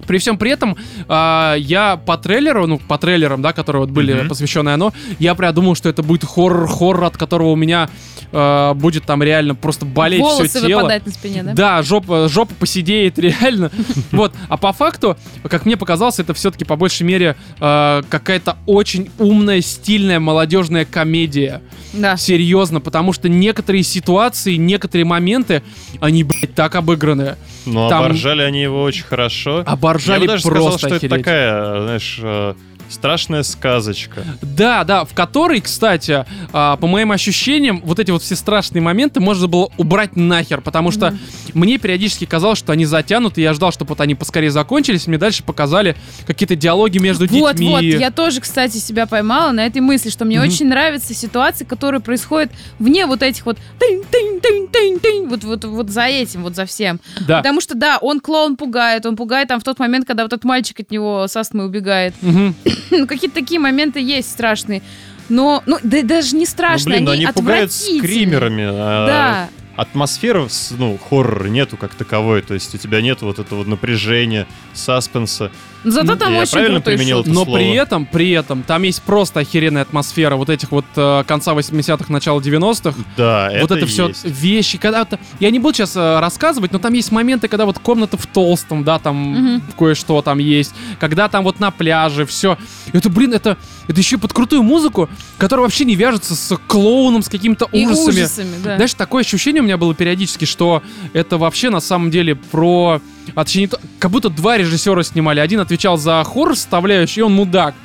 при всем при этом, а, я по трейлеру, ну, по трейлерам, да, которые вот были Мгм. посвящены оно, я прям думал, что это будет хоррор-хоррор, от которого у меня а, будет там реально просто болеть волосы все тело. выпадать на спине, да? Да, жопа, жопа посидеет [LAUGHS] реально. Вот. А по факту, как мне показалось, это все-таки по большей мере э, какая-то очень умная, стильная, молодежная комедия. Да. Серьезно, потому что некоторые ситуации, некоторые моменты, они, блядь, так обыграны. Но там- оборжали они его очень хорошо. Оборжали Я бы даже сказал, что это охереть. такая, знаешь, э, страшная сказочка. Да, да, в которой, кстати, а, по моим ощущениям, вот эти вот все страшные моменты можно было убрать нахер, потому что Мгм. мне периодически казалось, что они затянуты, и я ждал, чтобы вот они поскорее закончились, и мне дальше показали какие-то диалоги между Вот, детьми. вот, я тоже, кстати, себя поймала на этой мысли, что мне Мгм. очень нравятся ситуации, которые происходят вне вот этих вот тынь, тынь, тынь, тынь, тынь, вот, вот, вот за этим, вот за всем. Да. Потому что, да, он клоун пугает, он пугает там в тот момент, когда вот этот мальчик от него с астмой убегает. Мгм. [LAUGHS] Ну, какие-то такие моменты есть страшные. Но, ну, да, даже не Ну, страшно, блин, но они они пугают скримерами. а Да, Атмосферы, ну, хоррора нету как таковой. То есть у тебя нет вот этого напряжения, саспенса. Зато там Я очень правильно крутой применил это Но слово. при этом, при этом, там есть просто охеренная атмосфера вот этих вот э, конца 80-х, начала 90-х. Да, вот это это все есть. вещи, когда вот- я не буду сейчас э, рассказывать, но там есть моменты, когда вот комната в толстом, да, там Мгм. кое-что там есть, когда там вот на пляже все, это, блин, это это еще под крутую музыку, которая вообще не вяжется с клоуном, с какими-то И ужасами. ужасами, да. Знаешь, такое ощущение у меня было периодически, что это вообще на самом деле про а точнее, не то- как будто два режиссера снимали. Один отвечал за хоррор составляющий, и он мудак. [LAUGHS]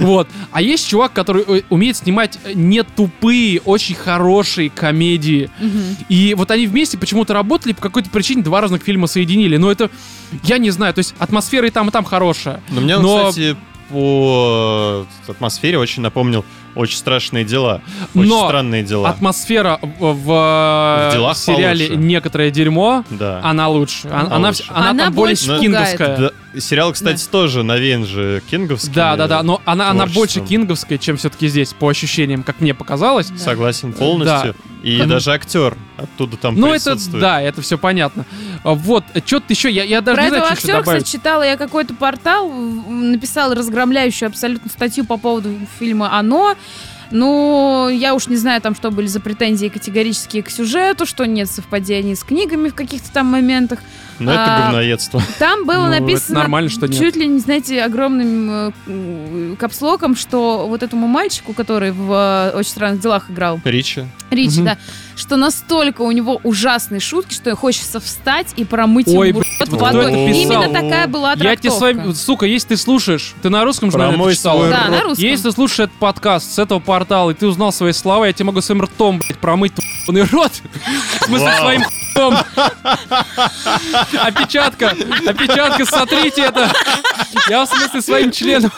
Вот. А есть чувак, который э, умеет снимать э, не тупые, очень хорошие комедии. И вот они вместе почему-то работали, по какой-то причине два разных фильма соединили. Но это, я не знаю, то есть атмосфера и там, и там хорошая. Но мне он, Но- кстати, по атмосфере очень напомнил «Очень страшные дела». Очень Но странные дела. Атмосфера в, в, В делах сериале получше. «Некоторое дерьмо», Да. она лучше. Она, Она она, лучше. вс- она Она там более больше кинговская. Да, сериал, кстати, тоже навеян же кинговским. Да, да, да, но она, она больше кинговская, чем все-таки здесь, по ощущениям, как мне показалось. Да. Согласен полностью. И Мгм. даже актер оттуда там Ну, это, присутствует. да, это все понятно. А, Вот, что-то еще, я, я даже Про не знаю, этого что еще актера, кстати, читала я какой-то портал, написал разгромляющую абсолютно статью по поводу фильма «Оно». Ну, я уж не знаю, там, что были за претензии категорические к сюжету, что нет совпадений с книгами в каких-то там моментах. Но это А, говноедство. Там было Ну, это написано нормально, что нет. чуть ли не, знаете, огромным э, капслоком, что вот этому мальчику, который в э, «Очень странных делах» играл, Ричи. Ричи, Мгм. да, что настолько у него ужасные шутки, что хочется встать и промыть Ой, ему блядь, рот вот водой. Именно такая была Я тебе с трактовка. вами, сука, если ты слушаешь, ты на русском же, наверное, читал. Да, рот. на русском. Если ты слушаешь этот подкаст с этого портала, и ты узнал свои слова, я тебе могу своим ртом, блядь, промыть твой рот. [LAUGHS] В смысле, своим ртом. Опечатка, опечатка, сотрите это. Я в смысле своим членом.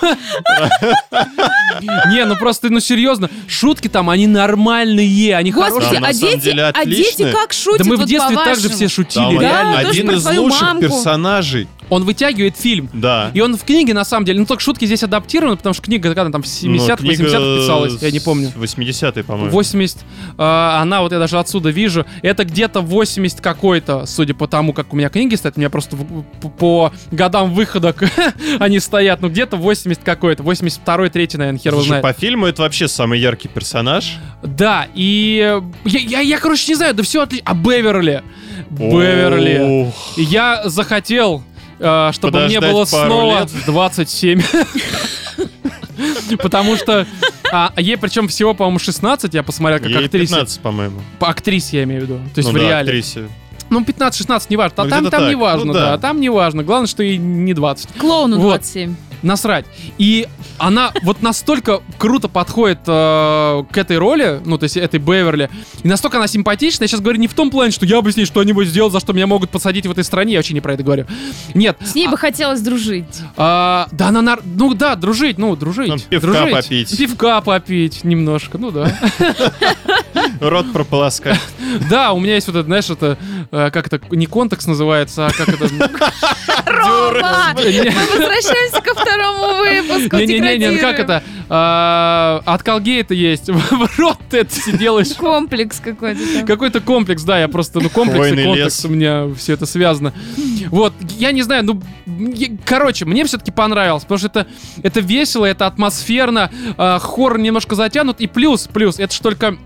Не, ну просто, ну серьезно, шутки там, они нормальные, они Господи, хорошие. А самом дети, а дети как шутят Да мы в детстве также все шутили, реально. один из лучших персонажей. Он вытягивает фильм. Да. И он в книге, на самом деле, ну только шутки здесь адаптированы, потому что книга когда там в 70-х, Ну, книга 80-х писалась, я не помню. 80-е, по-моему. 80, а, она вот я даже отсюда вижу, это где-то 80 какой-то, судя по тому, как у меня книги стоят, у меня просто в- по, по годам выхода [LAUGHS] они стоят, ну где-то 80 какой-то, 82-й, 3 наверное, хер Слушай, знает. по фильму это вообще самый яркий персонаж. Да, и э, я, я, я, короче, не знаю, да все отлично. А Беверли? Беверли. Я захотел, э, чтобы мне Подождать было пару снова лет. 27. [LAUGHS] Потому что а, ей причем всего, по-моему, 16, я посмотрел, как Ей актрисе. 15, по-моему. По актрисе я имею в виду. То есть Ну в да, реале. актрисе. Ну, 15-16, неважно. А Ну, там, там так. не важно, Ну, да. да. Там не важно. Главное, что и не 20. Клоуну Вот. 27. Насрать. И она вот настолько круто подходит э, к этой роли, ну, то есть этой Беверли, и настолько она симпатичная. Я сейчас говорю не в том плане, что я бы с ней что-нибудь сделал, за что меня могут посадить в этой стране. Я вообще не про это говорю. Нет. С ней бы хотелось дружить. А, да, она, нар- ну да, дружить, ну, дружить. Ну, пивка дружить. попить. Пивка попить немножко, ну да. [LAUGHS] Рот прополоскать. Да, у меня есть вот это, знаешь, это, э, как это, не контекст называется, а как это... [LAUGHS] Рома! Мы возвращаемся ко второму выпуску. Не-не-не, ну как это? А, От Колгейта есть. [LAUGHS] В рот ты это все делаешь. Комплекс какой-то. Какой-то комплекс, да, я просто, ну, комплекс и лес. у меня все это связано. Вот, я не знаю, ну, короче, мне все-таки понравилось, потому что это, это весело, это атмосферно, а, хоррор немножко затянут, и плюс, плюс, это ж только...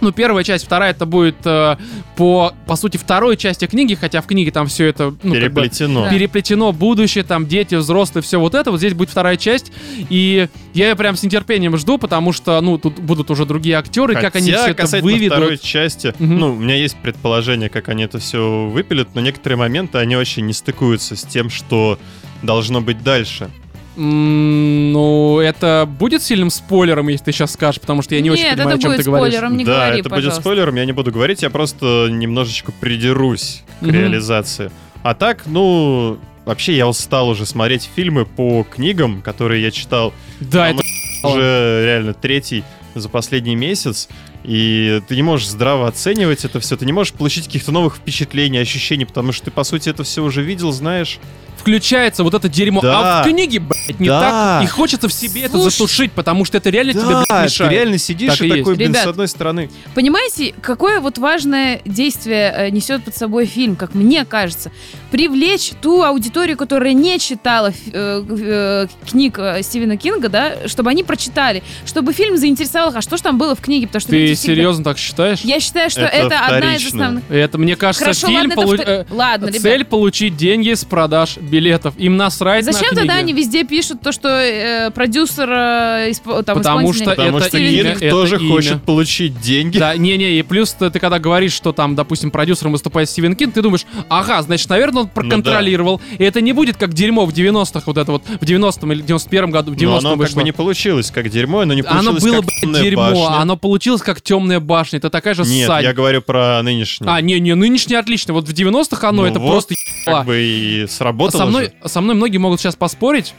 Ну, первая часть, вторая это будет э, по, по сути, второй части книги, хотя в книге там все это, ну, как бы, Переплетено. Переплетено будущее, там дети, взрослые, все вот это. Вот здесь будет вторая часть. И я ее прям с нетерпением жду, потому что, ну, тут будут уже другие актеры, как они Хотя, все это выведут. второй части, Мгм. ну, у меня есть предположение, как они это все выпилят, но некоторые моменты, они очень не стыкуются с тем, что должно быть дальше. Ну, это будет сильным спойлером, если ты сейчас скажешь, потому что я не очень Нет, понимаю, это о чем ты говоришь. спойлером, не да, говори, это пожалуйста. будет спойлером, я не буду говорить, я просто немножечко придерусь к Мгм. реализации. А так, ну, вообще я устал уже смотреть фильмы по книгам, которые я читал Да, это [LAUGHS] уже реально третий за последний месяц, и ты не можешь здраво оценивать это все, ты не можешь получить каких-то новых впечатлений, ощущений, потому что ты, по сути, это все уже видел, знаешь. включается вот это дерьмо. А Да. в книге, блядь, не Да. так. И хочется в себе это Слушай. затушить, потому что это реально тебе, блядь, ты мешает. реально сидишь Так и и такой, есть. блин, Ребят, с одной стороны. Понимаете, какое вот важное действие э, несет под собой фильм, как мне кажется? Привлечь ту аудиторию, которая не читала э, э, книг э, Стивена Кинга, да, чтобы они прочитали, чтобы фильм заинтересовал их, а что ж там было в книге, потому что Ты всегда- серьезно так считаешь? Я считаю, что Это это, одна из основных. Это, мне кажется, Хорошо, фильм... ладно, это полу- втор- э, ладно, ребят. Цель получить деньги с продаж билетов. Им насрать на Зачем книги. тогда они везде пишут, пишут то, что э, продюсер э, испо- там, Потому что Потому это что имя, Кинг это тоже имя. хочет получить деньги. Да, не-не, и плюс ты, ты когда говоришь, что там, допустим, продюсером выступает Стивен Кинг, ты думаешь, ага, значит, наверное, он проконтролировал. И это не будет как дерьмо в 90-х, вот это вот, в 90-м или 91-м году, в 90-м Но оно как вышло. бы не получилось как дерьмо, оно не получилось Оно было как бы «Темная дерьмо, башня». оно получилось как темная башня. Это такая же Нет, ссань. я говорю про нынешний. А, не-не, нынешнее отлично. Вот в 90-х оно, Ну это вот, просто ебало. Как бы и сработало со мной, же. со мной многие могут сейчас поспорить.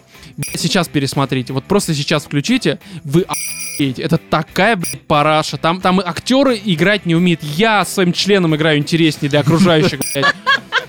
Сейчас пересмотрите. Вот просто сейчас включите. Вы. Это такая, блядь, параша. Там, там актеры играть не умеют. Я своим членом играю интереснее для окружающих, [LAUGHS] блядь.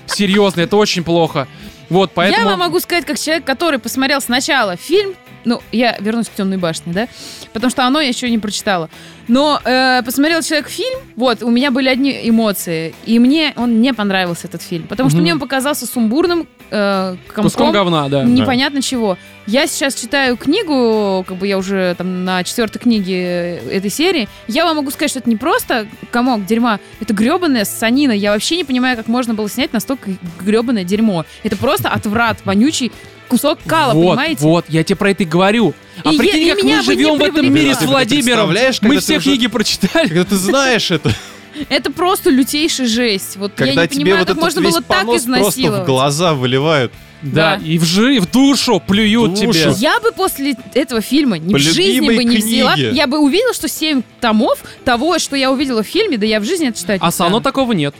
Серьезно, это очень плохо. Вот, поэтому... Я вам могу сказать, как человек, который посмотрел сначала фильм, ну, я вернусь к темной башне, да? Потому что оно я еще не прочитала. Но э, посмотрел человек фильм, вот, у меня были одни эмоции. И мне он не понравился, этот фильм. Потому что Мгм. мне он показался сумбурным, э, комком, Куском говна, да. непонятно чего. Я сейчас читаю книгу, как бы я уже там на четвертой книге этой серии. Я вам могу сказать, что это не просто комок дерьма, это гребаная санина. Я вообще не понимаю, как можно было снять настолько гребаное дерьмо. Это просто отврат, вонючий кусок кала, вот, понимаете? вот, я тебе про это и говорю. А И прикинь, я- как мы живем в этом мире с Владимиром. Мы все уже- книги прочитали. Когда ты знаешь это, Это просто лютейшая жесть. Вот я когда не тебе понимаю, вот как можно было так понос просто в изнасиловать. глаза выливают. Да, Да. и в жи, в душу плюют Душу. тебе. Я бы после этого фильма ни в жизни бы не взяла. книге. Я бы увидела, что 7 томов того, что я увидела в фильме, да я в жизни это читать не А стану. оно такого нет.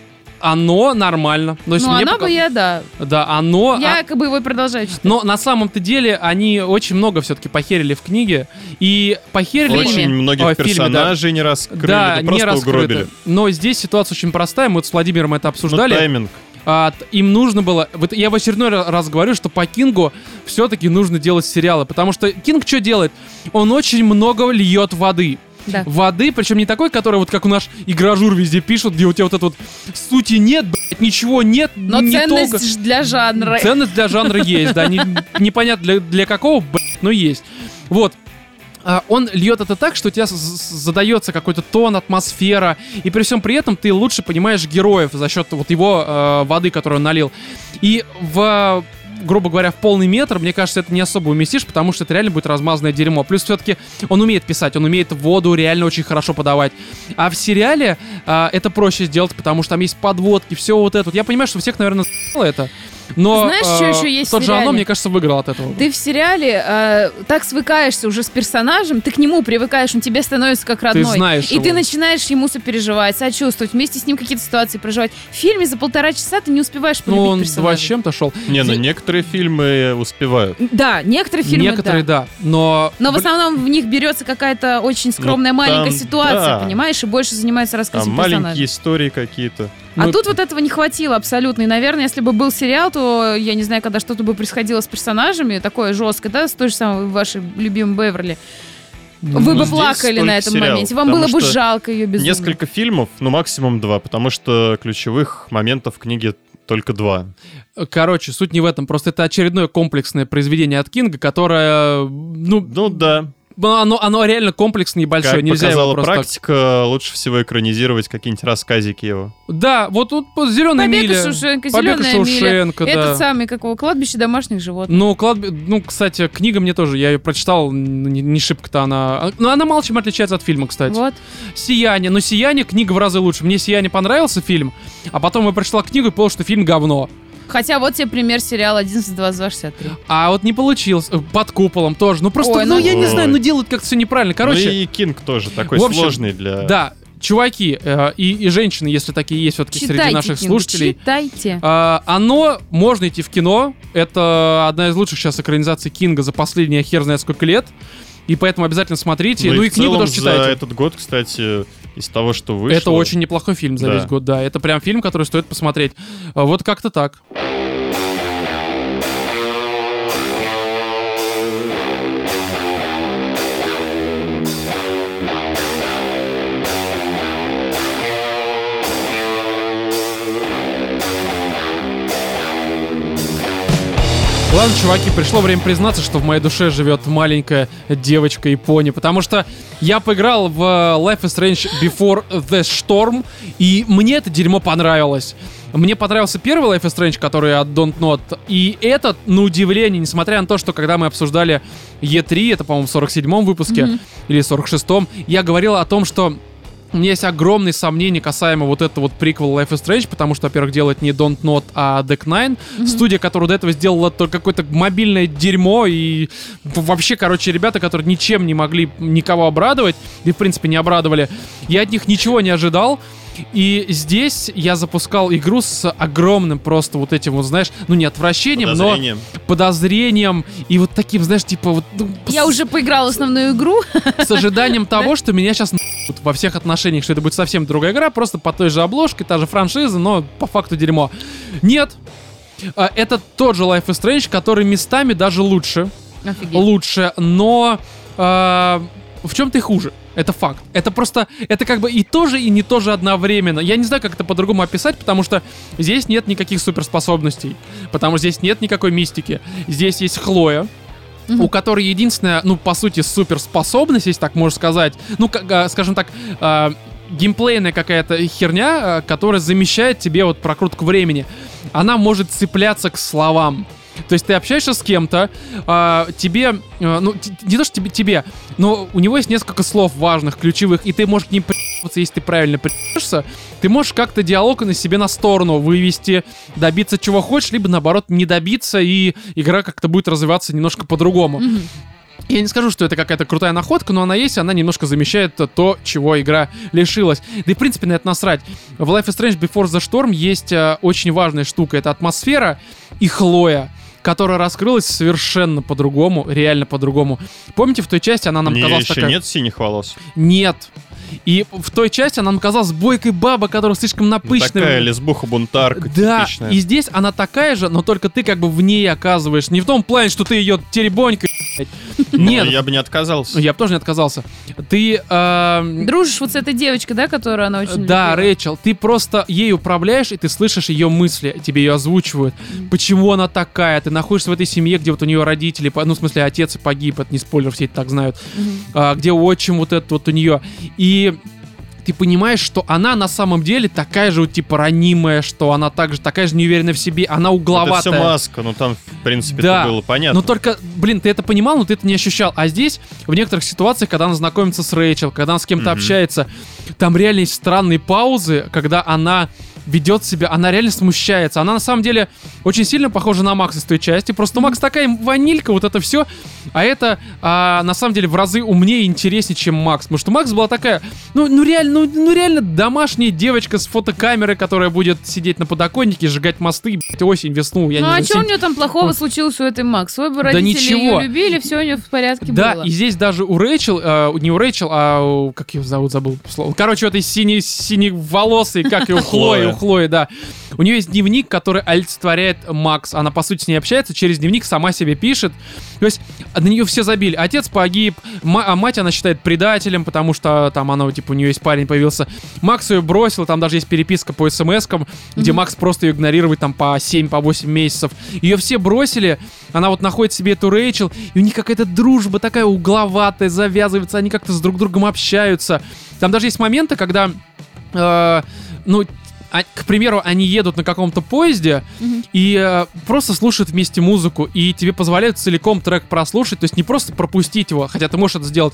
Оно нормально. Есть Ну, она пока- бы я, да. Да, оно... Я а- как бы его продолжаю читать. Но на самом-то деле они очень много все-таки похерили в книге. И похерили... Фильме. Очень многих Ой, в фильме, да. персонажей не раскрыли, Да, не просто раскрыто. угробили. Но здесь ситуация очень простая. Мы вот с Владимиром это Ну, обсуждали. тайминг. А, им нужно было... Вот я в очередной ра- раз говорю, что по Кингу все-таки нужно делать сериалы. Потому что Кинг что делает? Он очень много льет воды. Да. Воды, причем не такой, который вот как у наш игражур везде пишут, где у тебя вот это вот сути нет, блядь, ничего нет, Но не ценность толка. ж для жанра. Ценность для жанра есть, да, не- непонятно для, для какого, блядь, но есть. Вот. А, Он льет это так, что у тебя задается какой-то тон, атмосфера, и при всем при этом ты лучше понимаешь героев за счет вот его э, воды, которую он налил. И в грубо говоря, в полный метр, мне кажется, это не особо уместишь, потому что это реально будет размазанное дерьмо. Плюс все-таки он умеет писать, он умеет воду реально очень хорошо подавать. А в сериале а, это проще сделать, потому что там есть подводки, все вот это. вот. Я понимаю, что всех, наверное, это. Но Знаешь, что э, еще есть в тот же сериале? оно, мне кажется, выиграл от этого. Ты в сериале э, так свыкаешься уже с персонажем, ты к нему привыкаешь, он тебе становится как родной. знаешь и его. ты начинаешь ему сопереживать, сочувствовать, вместе с ним какие-то ситуации проживать. В фильме за полтора часа ты не успеваешь полюбить ну, он персонажа. два с чем-то шел. Не, ну некоторые фильмы успевают. Да, некоторые фильмы, Некоторые, да. да. Но, Но в основном в них берется какая-то очень скромная Ну, маленькая там, ситуация, да. понимаешь, и больше занимается Там рассказом маленькие персонажа. истории какие-то. А мы- тут вот этого не хватило абсолютно. И, наверное, если бы был сериал, то, я не знаю, когда что-то бы происходило с персонажами, такое жесткое, да, с той же самой вашей любимой Беверли, вы Ну, бы плакали на этом сериал, моменте. Вам было бы жалко ее безумно. Несколько фильмов, ну максимум два, потому что ключевых моментов в книге только два. Короче, суть не в этом. Просто это очередное комплексное произведение от Кинга, которое, ну, Ну да, оно, оно реально комплексное и большое. как Нельзя его показала так- практика, лучше всего экранизировать какие-нибудь рассказики его. Да, вот тут зеленая Побег миля. Шушенко, Побег зеленая миля. Шушенко, да. Этот самый, как его, кладбище домашних животных. Ну, кладби... ну, кстати, книга мне тоже, я ее прочитал, не, не шибко-то она... Ну, она мало чем отличается от фильма, кстати. Вот. «Сияние». Но «Сияние» книга в разы лучше. Мне «Сияние» понравился фильм, а потом я прочитал книгу и понял, что фильм говно. Хотя вот тебе пример сериала 11, 22, 63. А вот не получилось. Э, Под куполом тоже. Ну, просто, Ой, ну, ну- я не знаю, ну, делают как-то все неправильно. Короче, ну и Кинг тоже такой общем, сложный для... да, чуваки э, и, и женщины, если такие есть все-таки среди Читайте, наших Кинг, слушателей, читайте. А, оно можно идти в кино. Это одна из лучших сейчас экранизаций Кинга за последние хер знает сколько лет. И поэтому обязательно смотрите. Ну, и, в книгу тоже за читайте. этот год, кстати, из того, что вышло... Это очень неплохой фильм за Да. весь год, да. Это прям фильм, который стоит посмотреть. А, Вот как-то так. Ладно, чуваки, пришло время признаться, что в моей душе живет маленькая девочка Япония, потому что я поиграл в Life is Strange Before the Storm, и мне это дерьмо понравилось. Мне понравился первый Life is Strange, который от Don't Not, и этот, на удивление, несмотря на то, что когда мы обсуждали E3, это, по-моему, в 47-м выпуске Мгм. или 46-м, я говорил о том, что у меня есть огромные сомнения касаемо вот этого вот приквела Life is Strange, потому что, во-первых, делает не Don't Not, а Deck Nine. Студия, которая до этого сделала только какое-то мобильное дерьмо и вообще, короче, ребята, которые ничем не могли никого обрадовать, и, в принципе, не обрадовали. Я от них ничего не ожидал. И здесь я запускал игру с огромным просто вот этим вот, знаешь, ну не отвращением, Подозрением. но подозрением и вот таким, знаешь, типа вот ну, Я уже поиграл в основную игру. с ожиданием [LAUGHS] того, что меня сейчас во всех отношениях, что это будет совсем другая игра, просто по той же обложке, та же франшиза, но по факту дерьмо. Нет. А, Это тот же Life is Strange, который местами даже лучше. Офигеть. Лучше, но а, в чем ты хуже? Это факт. Это просто, это как бы и то же, и не то же одновременно. Я не знаю, как это по-другому описать, потому что здесь нет никаких суперспособностей. Потому что здесь нет никакой мистики. Здесь есть Хлоя, У которой единственная, ну, по сути, суперспособность, если так можно сказать, ну, как, а, скажем так, а, геймплейная какая-то херня, а, которая замещает тебе вот прокрутку времени. Она может цепляться к словам. То есть ты общаешься с кем-то, а, тебе, а, ну, не то, что тебе, тебе, но у него есть несколько слов важных, ключевых, и ты можешь к ним приебаться, если ты правильно приебешься, ты можешь как-то диалог на себе на сторону вывести, добиться чего хочешь, либо наоборот не добиться, и игра как-то будет развиваться немножко по-другому. Мгм. Я не скажу, что это какая-то крутая находка, но она есть, она немножко замещает то- то, чего игра лишилась. Да и в принципе на это насрать. В Life is Strange Before the Storm есть э, очень важная штука. Это атмосфера и Хлоя которая раскрылась совершенно по-другому, реально по-другому. Помните, в той части она нам У неё казалась еще такая... нет синих волос. Нет. И в той части она нам казалась бойкой баба, которая слишком Ну, напыщенная. такая лесбуха-бунтарка Да, типичная. и здесь она такая же, но только ты как бы в ней оказываешь. Не в том плане, что ты ее теребонькой. Ну, Нет, я бы не отказался. я бы тоже не отказался. Ты... эм, Дружишь вот с этой девочкой, да, которую она очень Да, любила? Рэйчел, ты просто ей управляешь, и ты слышишь ее мысли, тебе ее озвучивают. Почему она такая? Ты находишься в этой семье, где вот у нее родители, ну, в смысле, отец погиб, это не спойлер, все это так знают. А, где отчим вот этот вот у нее. И ты понимаешь, что она на самом деле такая же, вот, типа, ранимая, что она также такая же неуверенная в себе, она Это угловатая. все маска, ну там, в принципе, Да. это было понятно. Но только, блин, ты это понимал, но ты это не ощущал. А здесь, в некоторых ситуациях, когда она знакомится с Рэйчел, когда она с кем-то Мгм. общается, там реально есть странные паузы, когда она ведет себя, она реально смущается. Она на самом деле очень сильно похожа на Макса с той части. Просто Макс такая ванилька, вот это все. А это а, на самом деле в разы умнее и интереснее, чем Макс. Потому что Макс была такая, ну, ну реально, ну, ну реально домашняя девочка с фотокамерой, которая будет сидеть на подоконнике, сжигать мосты, блядь, осень, весну. Я Ну не а знаю, что у нее там плохого случилось у этой Макс? Свой бы Да родители ничего. ее любили, все у нее в порядке Да, было. и здесь даже у Рэйчел, э, не у Рэйчел, а у, как ее зовут, забыл слово. Короче, у этой сине, синеволосой, как и у [LAUGHS] Хлои, у Хлои, да. У нее есть дневник, который олицетворяет Макс. Она, по сути, с ней общается, через дневник сама себе пишет. То есть на нее все забили. Отец погиб, а мать она считает предателем, потому что там она, типа, у нее есть парень появился. Макс ее бросил, там даже есть переписка по смс-кам, где Мгм. Макс просто ее игнорирует там по 7, по 8 месяцев. Ее все бросили, она вот находит себе эту Рэйчел, и у них какая-то дружба такая угловатая завязывается, они как-то с друг другом общаются. Там даже есть моменты, когда, э, ну, а- к примеру, они едут на каком-то поезде Мгм. и э, просто слушают вместе музыку, и тебе позволяют целиком трек прослушать, то есть не просто пропустить его, хотя ты можешь это сделать,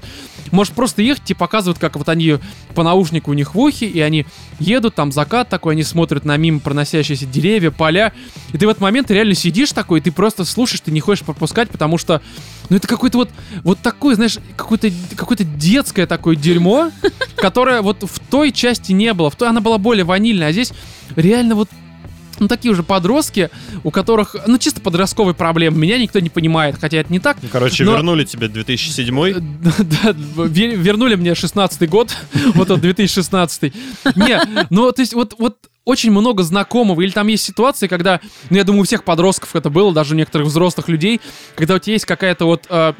можешь просто ехать, тебе показывают, как вот они по наушнику у них в ухе, и они едут, там закат такой, они смотрят на мимо проносящиеся деревья, поля, и ты в этот момент реально сидишь такой, и ты просто слушаешь, ты не хочешь пропускать, потому что, ну это какой-то вот, вот такой, знаешь, какое-то какое-то детское такое дерьмо, которое вот в той части не было, в той она была более ванильная, а здесь реально вот ну, такие уже подростки, у которых, ну, чисто подростковые проблемы. Меня никто не понимает, хотя это не так. Ну, Короче, Но- вернули тебе 2007 [LAUGHS] Да, ве- вернули мне 16-й год, [LAUGHS] вот он 2016 Не, ну, то есть вот, вот очень много знакомого, или там есть ситуации, когда, ну, я думаю, у всех подростков это было, даже у некоторых взрослых людей, когда у тебя есть какая-то вот э,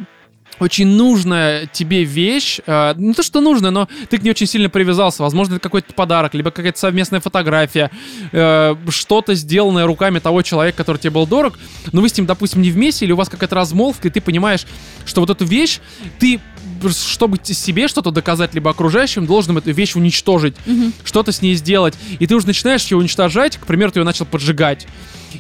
очень нужная тебе вещь, э, не то что нужная, но ты к ней очень сильно привязался, возможно, это какой-то подарок, либо какая-то совместная фотография, э, что-то сделанное руками того человека, который тебе был дорог, но вы с ним, допустим, не вместе, или у вас какая-то размолвка, и ты понимаешь, что вот эту вещь ты чтобы себе что-то доказать, либо окружающим, должен эту вещь уничтожить, Мгм. что-то с ней сделать. И ты уже начинаешь ее уничтожать, к примеру, ты ее начал поджигать.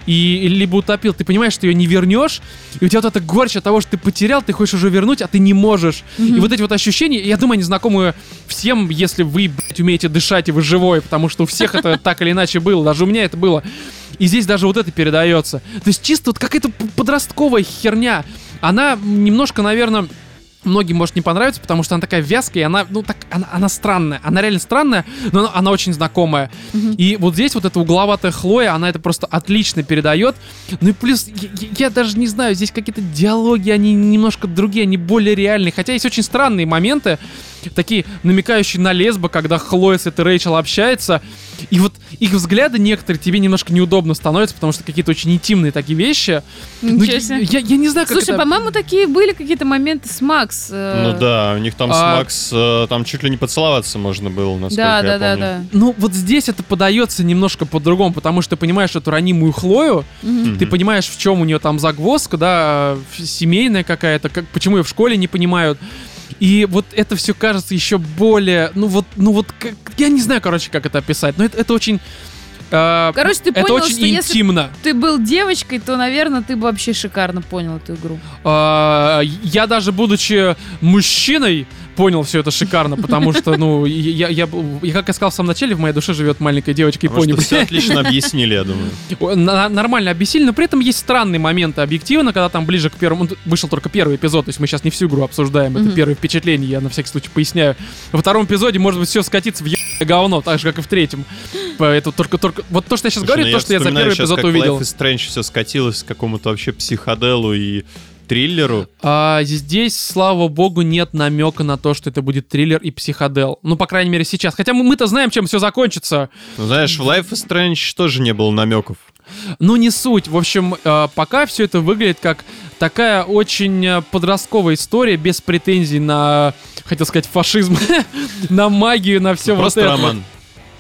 И либо утопил, ты понимаешь, что ее не вернешь, и у тебя вот эта горечь от того, что ты потерял, ты хочешь уже вернуть, а ты не можешь. И вот эти вот ощущения, я думаю, они знакомы всем, если вы, блядь, умеете дышать и вы живой, потому что у всех это [LAUGHS] так или иначе было, даже у меня это было. И здесь даже вот это передается. То есть чисто вот какая-то подростковая херня. Она немножко, наверное, многим может не понравиться, потому что она такая вязкая, и она, ну, так, она, она странная. Она реально странная, но она, она очень знакомая. И вот здесь вот эта угловатая Хлоя, она это просто отлично передает. Ну и плюс, я- я даже не знаю, здесь какие-то диалоги, они немножко другие, они более реальные. Хотя есть очень странные моменты, такие намекающие на лесбо, когда Хлоя с этой Рэйчел общается. И вот их взгляды некоторые тебе немножко неудобно становятся, потому что какие-то очень интимные такие вещи. Ну, Ничего я, себе. я- я не знаю, как Слушай, это... по-моему, такие были какие-то моменты с Макс. э, Ну да, у них там с А- Макс, э, там чуть ли не поцеловаться можно было, насколько Да, я да, да, помню. да. Ну, вот здесь это подается немножко по-другому, потому что ты понимаешь эту ранимую Хлою, Мгм. ты понимаешь, в чем у нее там загвоздка, да, семейная какая-то, как, почему ее в школе не понимают. И вот это все кажется еще более, ну вот, ну вот, как- я не знаю, короче, как это описать, но это, это очень, э, Короче, ты это понял, очень что если интимно. ты был девочкой, то, наверное, ты бы вообще шикарно понял эту игру. А, я даже будучи мужчиной понял все это шикарно, потому что, ну, я, я, и как я сказал в самом начале, в моей душе живет маленькая девочка и Потому пони. что все отлично объяснили, я думаю. [LAUGHS] Нормально объяснили, но при этом есть странные моменты объективно, когда там ближе к первому... ну, Вышел только первый эпизод, то есть мы сейчас не всю игру обсуждаем, это первое впечатление, я на всякий случай поясняю. Во втором эпизоде может быть все скатиться в говно, так же, как и в третьем. Поэтому только, только... Вот то, что я сейчас Слушай, говорю, ну то, что я за первый эпизод как увидел. Life is Strange все скатилось к какому-то вообще психоделу и триллеру. А, здесь, слава богу, нет намека на то, что это будет триллер и психодел. Ну, по крайней мере, сейчас. Хотя мы- мы-то знаем, чем все закончится. Ну, знаешь, в Life is Strange тоже не было намеков. Ну, не суть. В общем, э, пока все это выглядит как такая очень э, подростковая история, без претензий на, хотел сказать, фашизм, [LAUGHS] на магию, на все вот Просто это. роман.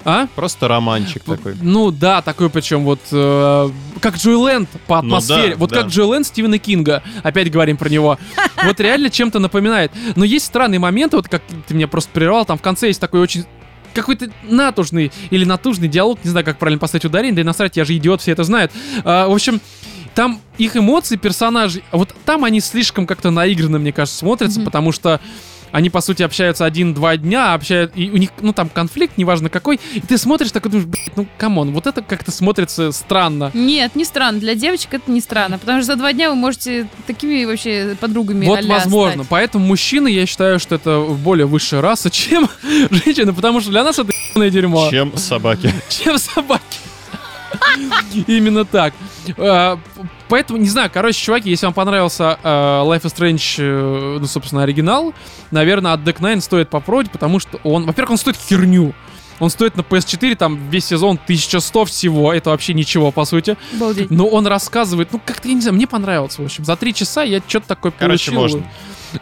А? Просто романчик такой. Ну да, такой причем вот э, как Джоэленд по Ну атмосфере. да, вот да. как Джоэленд Стивена Кинга. Опять говорим про него. [LAUGHS] Вот реально чем-то напоминает. Но есть странные моменты, вот как ты меня просто прервал, там в конце есть такой очень какой-то натужный или натужный диалог, не знаю, как правильно поставить ударение, да и насрать, я же идиот, все это знают. А, в общем, там их эмоции персонажей, вот там они слишком как-то наигранно, мне кажется, смотрятся, Мгм. потому что они, по сути, общаются один-два дня, общают, и у них, ну, там конфликт, неважно какой, и ты смотришь такой, думаешь, блядь, ну, come on, вот это как-то смотрится странно. Нет, не странно. Для девочек это не странно, потому что за два дня вы можете такими вообще подругами Вот а-ля возможно. стать. Поэтому мужчины, я считаю, что это более высшая раса, чем [LAUGHS] женщины, потому что для нас это ебаное дерьмо. Чем собаки. чем собаки. [LAUGHS] Именно так. Поэтому, не знаю, короче, чуваки, если вам понравился э, Life is Strange, э, ну, собственно, оригинал, наверное, от Deck Nine стоит попробовать, потому что он, во-первых, он стоит херню. Он стоит на PS4, там весь сезон 1100 всего, это вообще ничего, по сути. Обалдеть. Но он рассказывает, ну, как-то, я не знаю, мне понравилось, в общем. За три часа я что-то такое Короче, получил. можно.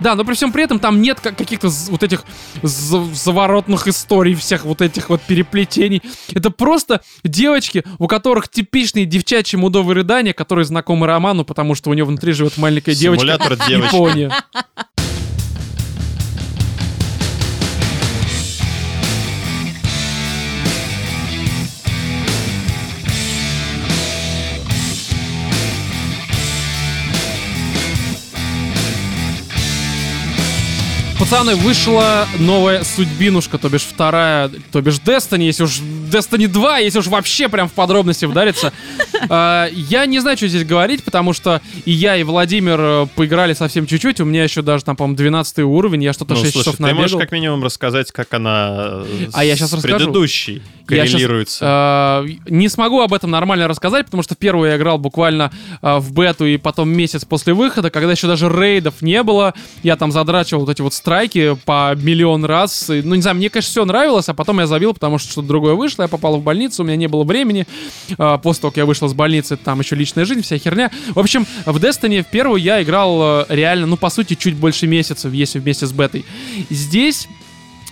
Да, но при всем при этом там нет как- каких-то вот этих за- заворотных историй, всех вот этих вот переплетений. Это просто девочки, у которых типичные девчачьи мудовые рыдания, которые знакомы Роману, потому что у него внутри живет маленькая девочка. Симулятор девочки. Япония. Пацаны, вышла новая судьбинушка, то бишь вторая, то бишь Destiny, если уж Destiny 2, если уж вообще прям в подробности вдариться. [LAUGHS] А, Я не знаю, что здесь говорить, потому что и я, и Владимир э, поиграли совсем чуть-чуть, у меня еще даже там, по-моему, 12 уровень, я что-то Ну, 6 слушай, часов ты можешь набегал. как минимум рассказать, как она э, А я с щас расскажу. предыдущей коррелируется. э, не смогу об этом нормально рассказать, потому что первую я играл буквально в бету и потом месяц после выхода, когда еще даже рейдов не было. Я там задрачивал вот эти вот страйки по миллион раз. Ну, не знаю, мне, конечно, все нравилось, а потом я забил, потому что что-то другое вышло. Я попал в больницу, у меня не было времени. Э, после того, как я вышел из больницы, там еще личная жизнь, вся херня. В общем, в Destiny в первую я играл э, реально, ну, по сути, чуть больше месяца, если вместе с бетой. Здесь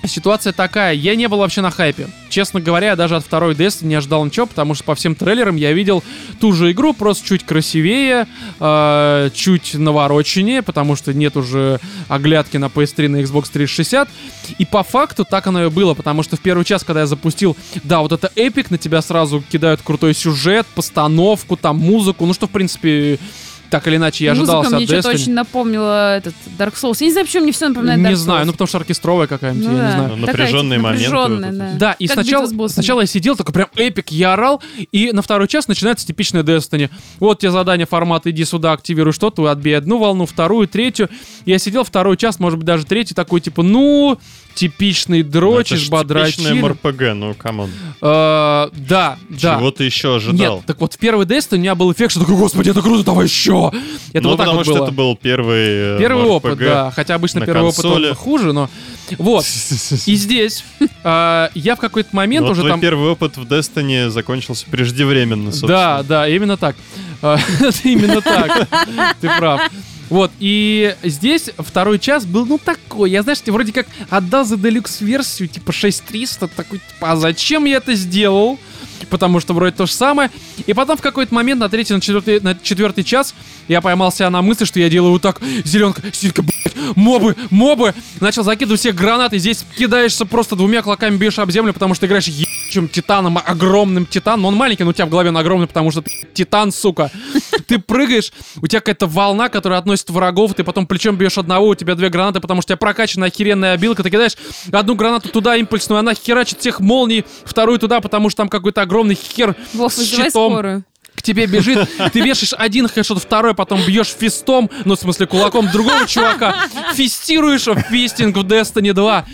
Ситуация такая, я не был вообще на хайпе. Честно говоря, я даже от второй Destiny не ожидал ничего, потому что по всем трейлерам я видел ту же игру, просто чуть красивее, э, чуть навороченнее, потому что нет уже оглядки на PS3 на Xbox 360. И по факту так оно и было, потому что в первый час, когда я запустил, да, вот это эпик, на тебя сразу кидают крутой сюжет, постановку, там музыку, ну что, в принципе, так или иначе, я ожидал Музыка от мне что-то Destiny. очень напомнила этот Dark Souls. Я не знаю, почему мне все напоминает Dark Не Souls. знаю, ну потому что оркестровая какая-нибудь, Ну я не да. знаю. Ну, напряженные моменты напряженная, вот да. Да, и Как сначала, сначала я сидел, такой прям эпик, я орал, и на второй час начинается типичное Destiny. Вот тебе задание формата «иди сюда, активируй что-то, отбей одну волну, вторую, третью». Я сидел второй час, может быть, даже третий, такой, типа, ну, типичный Ну, дрочишь, ж бодрачин. типичное МРПГ, ну, come on. Э, Да, да. Чего ты еще ожидал? Нет, так вот в первый Destiny у меня был эффект, что такой, господи, это круто, давай еще. Это ну, вот так потому вот что было. это был первый... э, Первый опыт, да. Хотя обычно первый консоли. опыт хуже, но... Вот. [LAUGHS] И здесь э, я в какой-то момент Ну, уже там... первый опыт в Destiny закончился преждевременно, собственно. Да, да, именно так. А, [LAUGHS] Именно так. Ты прав. Вот, и здесь второй час был, ну, такой. Я, знаешь, вроде как отдал за делюкс-версию, типа 6300, такой, типа, а зачем я это сделал? Потому что вроде то же самое. И потом в какой-то момент на третий, на четвертый, на четвертый час я поймал себя на мысли, что я делаю вот так, зеленка, силька, блядь, мобы, мобы. Начал закидывать все гранаты. Здесь кидаешься просто двумя клоками бьешь об землю, потому что играешь ебучим титаном, огромным титаном. Он маленький, но у тебя в голове он огромный, потому что ты титан, сука. Ты прыгаешь, у тебя какая-то волна, которая относит врагов, ты потом плечом бьешь одного, у тебя две гранаты, потому что у тебя прокачанная охеренная обилка, ты кидаешь одну гранату туда импульсную, она херачит всех молний, вторую туда, потому что там какой-то огромный хер Вов, с щитом скорую. к тебе бежит, ты вешаешь один хэшот, второй, потом бьешь фистом, ну, в смысле, кулаком другого чувака, фистируешь в фистинг в Destiny 2.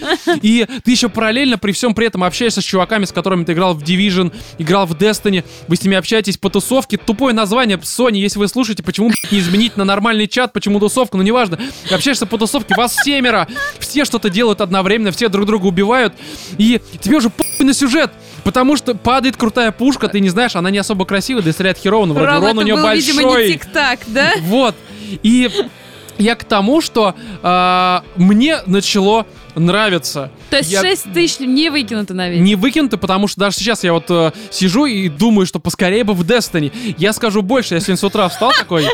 И ты еще параллельно при всем при этом общаешься с чуваками, с которыми ты играл в Division, играл в Destiny, вы с ними общаетесь по тусовке. Тупое название Sony, если вы слушаете, почему не изменить на нормальный чат, почему тусовка, ну, неважно. Общаешься по тусовке, вас семеро, все что-то делают одновременно, все друг друга убивают, и тебе уже похуй на сюжет. Потому что падает крутая пушка, ты не знаешь, она не особо красивая, да и стреляет херово, но вроде урон у нее был, большой. видимо, не тик-так, да? Вот. И я к тому, что а, мне начало нравиться. То есть Я- 6 тысяч не выкинуто на. Не выкинуто, потому что даже сейчас я вот э, сижу и думаю, что поскорее бы в Destiny. Я скажу больше, я сегодня с утра встал такой...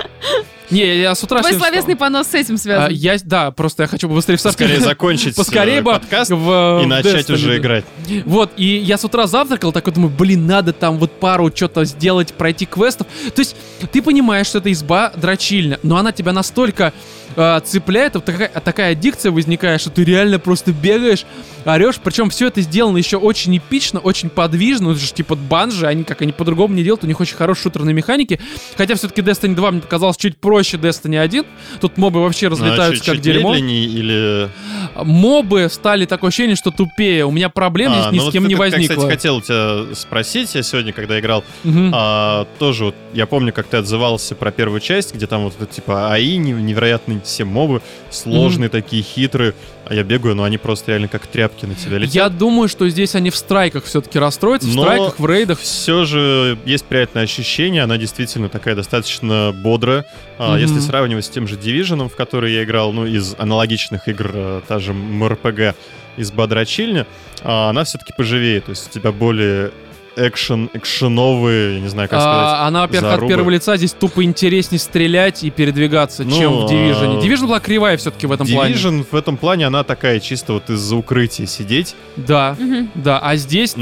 Не, я с утра Твой сегодня встал. словесный понос с этим А, связан. я, да, просто я хочу быстрее встать. Скорее [LAUGHS] закончить Поскорее э, бы подкаст в, и в начать Destiny, уже играть. Вот, и я с утра завтракал, такой думаю, блин, надо там вот пару что-то сделать, пройти квестов. То есть ты понимаешь, что это изба дрочильня, но она тебя настолько э, цепляет, вот такая, такая аддикция возникает, что ты реально просто бегаешь, орешь. Причем все это сделано еще очень эпично, очень подвижно. Ну, Это же типа банжи, они как они по-другому не делают, у них очень хорошие шутерные механики. Хотя все-таки Destiny 2 мне показалось чуть проще Destiny 1. Тут мобы вообще Ну, а разлетаются чуть- как чуть дерьмо. или... Мобы стали такое ощущение, что тупее. У меня проблем А, здесь ни ну с вот кем не это, возникло. Я, кстати, хотел тебя спросить, я сегодня, когда играл, Мгм. а, тоже вот, я помню, как ты отзывался про первую часть, где там вот это типа АИ, не- невероятные все мобы, сложные такие, хитрые, а я бегаю, но они просто реально как тряпки на тебя летят. Я думаю, что здесь они в страйках все-таки расстроятся, в Но страйках, в рейдах. Все же есть приятное ощущение, она действительно такая достаточно бодрая. Мгм. Если сравнивать с тем же Division, в который я играл, ну, из аналогичных игр, э, та же МРПГ из Бодрачильня, а, она все-таки поживее, то есть у тебя более экшен, экшеновые, я не знаю, как сказать. А, она, во-первых, от зарубы. первого лица здесь тупо интереснее стрелять и передвигаться, Ну, чем в Division. а, Division была кривая все-таки в этом плане. Division в этом плане, она такая чисто вот из-за укрытия сидеть, Да, Мгм. да. А здесь ты...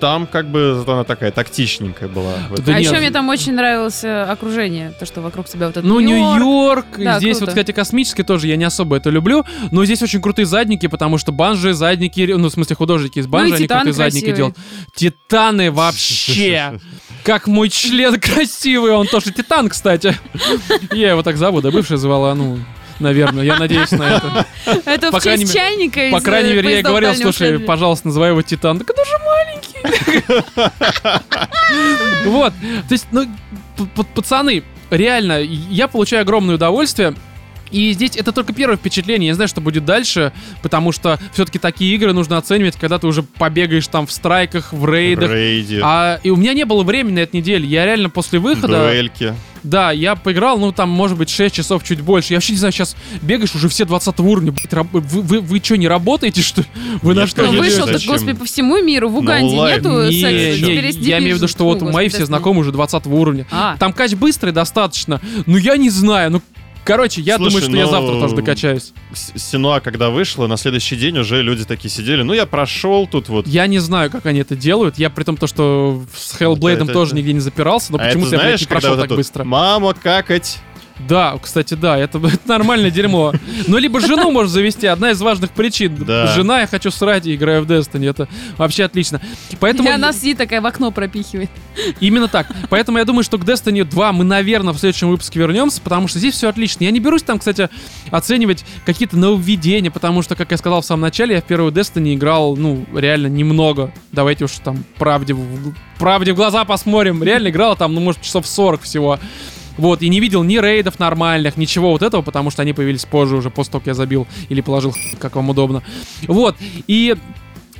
там как бы зато она такая тактичненькая была. Да а нет. еще мне там очень нравилось э, окружение, то, что вокруг тебя вот это Ну, Нью-Йорк. Нью-Йорк, Да, здесь круто. вот, кстати, космический тоже я не особо это люблю, но здесь очень крутые задники, потому что банжи, задники, ну, в смысле, художники из банжи, Ну они крутые задники красивые. делают. Титаны вообще! Как мой член [LAUGHS] красивый, он тоже титан, кстати. [LAUGHS] Я его так зову, да бывшая звала, ну, наверное, я надеюсь на это. [LAUGHS] Это По в крайней честь мере- чайника По крайней э, мере, я говорил, слушай, пожалуйста, называй его Титан. Так он уже маленький. [LAUGHS] Вот, то есть, ну, пацаны, реально, я получаю огромное удовольствие. И здесь это только первое впечатление. Я не знаю, что будет дальше, потому что все-таки такие игры нужно оценивать, когда ты уже побегаешь там в страйках, в В рейдах. рейде, А, и у меня не было времени на эту неделю. Я реально после выхода... дуэльки. Да, я поиграл, ну, там, может быть, 6 часов, чуть больше. Я вообще не знаю, сейчас бегаешь уже все 20 уровня. блядь, раб- Вы, вы, вы что, не работаете, что ли? [LAUGHS] Вы на Нет, что Ну, конечно, вышел, так, господи, по всему миру. В Уганде онлайн. нету Не, секса. не, Теперь я имею в виду, что вот мои все знакомые уже 20 уровня. А, Там кач быстрый достаточно. Ну, я не знаю. Ну, короче, я Слушай, думаю, что я ну, завтра тоже докачаюсь. Синуа, когда вышла, на следующий день уже люди такие сидели. Ну, я прошел тут вот. Я не знаю, как они это делают. Я при том, то, что с Hellblade это- тоже это- нигде не запирался, но а почему-то я, знаешь, не когда прошел вот так быстро. Мама, какать. Да, кстати, да, это, [LAUGHS] это нормальное дерьмо. Ну, либо жену можешь завести, одна из важных причин. Да. Жена, я хочу срать и играю в Destiny, это вообще отлично. Поэтому и она сидит такая в окно пропихивает. именно так. Поэтому я думаю, что к Destiny 2 мы, наверное, в следующем выпуске вернемся, потому что здесь все отлично. Я не берусь там, кстати, оценивать какие-то нововведения, потому что, как я сказал в самом начале, я в первую Destiny играл, ну, реально немного. Давайте уж там правде, в- правде в глаза посмотрим. Реально играл там, ну, может, часов 40 всего. Вот, и не видел ни рейдов нормальных, ничего вот этого, потому что они появились позже, уже после того, как я забил или положил, [LAUGHS] как вам удобно. Вот, и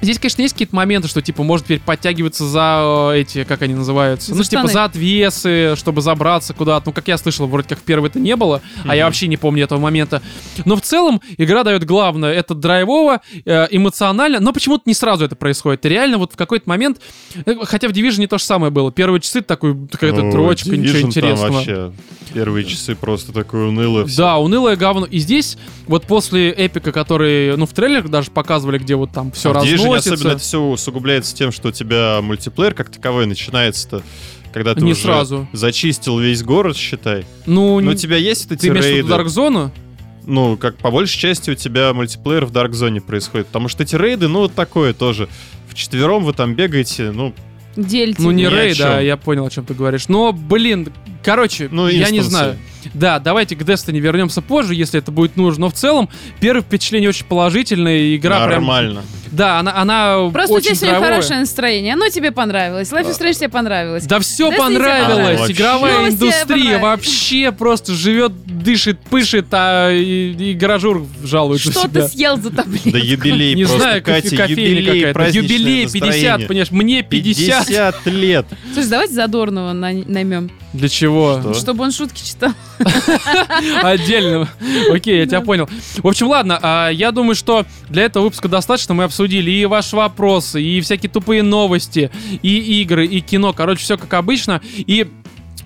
Здесь, конечно, есть какие-то моменты, что, типа, может теперь подтягиваться за э, эти, как они называются? За ну, типа, штаны. за отвесы, чтобы забраться куда-то. Ну, как я слышал, вроде как в первой это не было, а я вообще не помню этого момента. Но в целом игра дает главное. Это драйвово, э, эмоционально, но почему-то не сразу это происходит. Реально вот в какой-то момент, э, хотя в Division то же самое было. Первые часы такой, какая-то Ну, троечка, Division ничего там интересного. вообще первые часы просто такое унылое. всё. Да, унылое говно. И здесь, вот после эпика, который, ну, в трейлерах даже показывали, где вот там все А разносится. особенно это все усугубляется тем, что у тебя мультиплеер как таковой начинается-то, когда ты Не уже сразу. зачистил весь город, считай. Ну, Но у тебя есть эти ты имеешь в рейды. виду Dark Zone? Ну, как по большей части у тебя мультиплеер в Dark Zone происходит. Потому что эти рейды, ну, вот такое тоже. В четвером вы там бегаете, ну, Дельте. Ну, не рейд, да, я понял, о чем ты говоришь. Но, блин, короче, ну я не знаю. Да, давайте к Destiny вернемся позже, если это будет нужно. Но в целом, первое впечатление очень положительное. Игра прям... Нормально. Да, она, она Просто у очень тебя сегодня драйвовая. хорошее настроение. Оно тебе понравилось. Life is Strange тебе понравилось. Да все Destiny понравилось. тебе Игровая индустрия вообще просто живет, дышит, пышет, а и, и гаражур жалуется Что себя. ты съел за таблетку? Да юбилей Не просто, знаю, Катя, юбилей, какая-то. Юбилей 50, настроение. понимаешь, мне 50. 50 лет. Слушай, давайте Задорнова на- наймем, Для чего? Что? чтобы он шутки читал. [LAUGHS] Отдельно. Окей, я тебя понял. В общем, ладно, а, я думаю, что для этого выпуска достаточно. Мы обсудили и ваши вопросы, и всякие тупые новости, и игры, и кино. Короче, все как обычно. И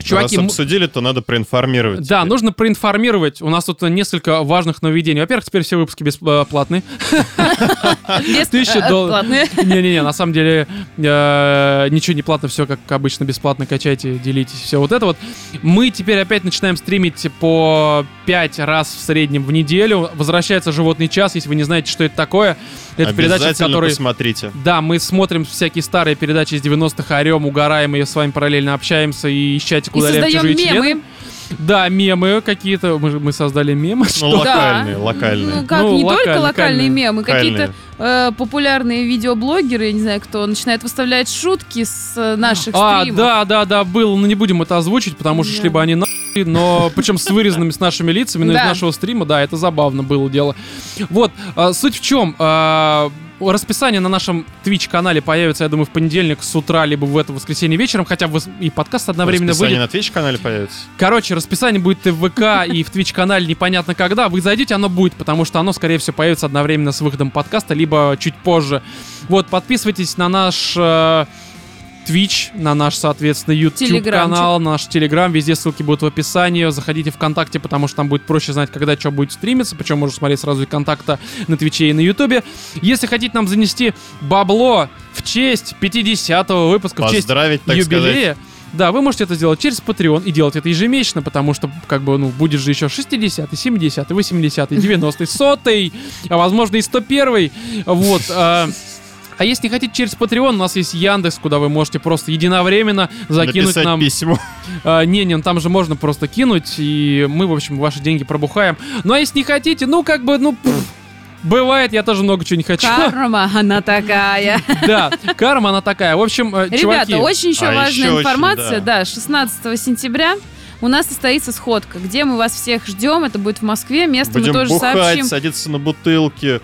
Чуваки, Раз обсудили, то надо проинформировать. да, теперь. нужно проинформировать. У нас тут несколько важных нововведений. Во-первых, теперь все выпуски бесплатные. [LAUGHS] Без- Тысяча э, долларов. Не-не-не, на самом деле э, ничего не платно, все как обычно бесплатно, качайте, делитесь, все вот это вот. Мы теперь опять начинаем стримить по 5 раз в среднем в неделю. Возвращается «Животный час», если вы не знаете, что это такое. Это передача, в которой... посмотрите. Да, мы смотрим всякие старые передачи из 90-х, орем, угораем, и с вами параллельно общаемся и из чатика И создаем чужие члены. Да, мемы какие-то. Мы, мы создали мемы. Ну, Что? локальные, Ну, локальные. как, Ну, не только локально, локальные локально. мемы, какие-то Локальные. э, популярные видеоблогеры, я не знаю кто, начинают выставлять шутки с э, наших А, стримов. да, да, да, был. Ну, не будем это озвучить, потому что Да. шли бы они нахуй, но причем с вырезанными с нашими лицами, но из Да. нашего стрима, да, это забавно было дело. Вот, а, суть в чем? А, Расписание на нашем Twitch-канале появится, я думаю, в понедельник с утра, либо в это воскресенье вечером, хотя и подкаст одновременно Расписание выйдет. на Twitch канале появится. Короче, расписание будет и в ВК, и в Twitch-канале непонятно когда. Вы зайдете, оно будет, потому что оно, скорее всего, появится одновременно с выходом подкаста, либо чуть позже. Вот, подписывайтесь на наш э, Twitch, на наш, соответственно, YouTube-канал, на наш Telegram. Везде ссылки будут в описании. Заходите ВКонтакте, потому что там будет проще знать, когда что будет стримиться. Причем можно смотреть сразу и контакта на Твиче и на Ютубе. Если хотите нам занести бабло в честь 50-го выпуска, в честь так сказать. юбилея. Да, вы можете это сделать через Patreon и делать это ежемесячно, потому что, как бы, ну, будет же еще 60 70 80 90 100 а возможно и 101 Вот. А, если не хотите через Patreon, у нас есть Яндекс, куда вы можете просто единовременно закинуть Написать нам... письмо. А, не, не, ну там же можно просто кинуть, и мы, в общем, ваши деньги пробухаем. Ну, а если не хотите, ну, как бы, ну, пф, бывает, я тоже много чего не хочу. Карма, она такая. [LAUGHS] Да, карма она такая. В общем, э, Ребята, чуваки... очень еще А важная еще очень, информация. да. да. 16 сентября у нас состоится сходка, где мы вас всех ждем. Это будет в Москве. Место Будем мы тоже бухать, сообщим. садиться на бутылки,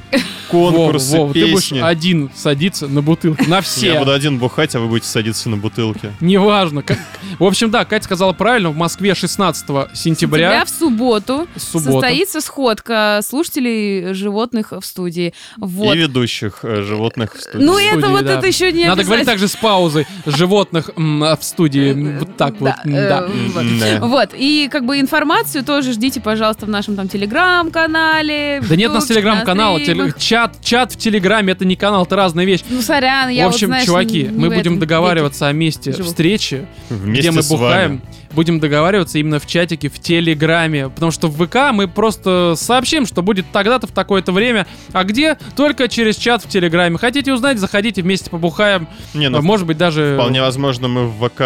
Вова, [LAUGHS] конкурсы, Вова, ты будешь песни. один садиться на бутылку. На все. Я буду один бухать, а вы будете садиться на бутылки. Неважно. Как- В общем, да, Катя сказала правильно. В Москве 16 Сентября сентября. в субботу Суббота. состоится сходка слушателей животных в студии. Вот. И ведущих э, животных в студии. Ну, В это студии, вот да. это еще не Надо говорить также с паузой животных м, в студии. Вот так вот. Да, э, Да. Вот. Вот, и как бы информацию тоже ждите, пожалуйста, в нашем там телеграм-канале. Да нет у нас телеграм-канала, теле- чат, чат в телеграме, это не канал, это разная вещь. Ну, сорян, я в вот, общем, знаешь, чуваки, мы будем договариваться о месте живу. встречи, Вместе где мы с вами. Будем договариваться именно в чатике, в Телеграме. Потому что в ВК мы просто сообщим, что будет тогда-то в такое-то время. А где? Только через чат в Телеграме. Хотите узнать, заходите, вместе побухаем. Не, ну, Может быть, даже... Вполне возможно, мы в ВК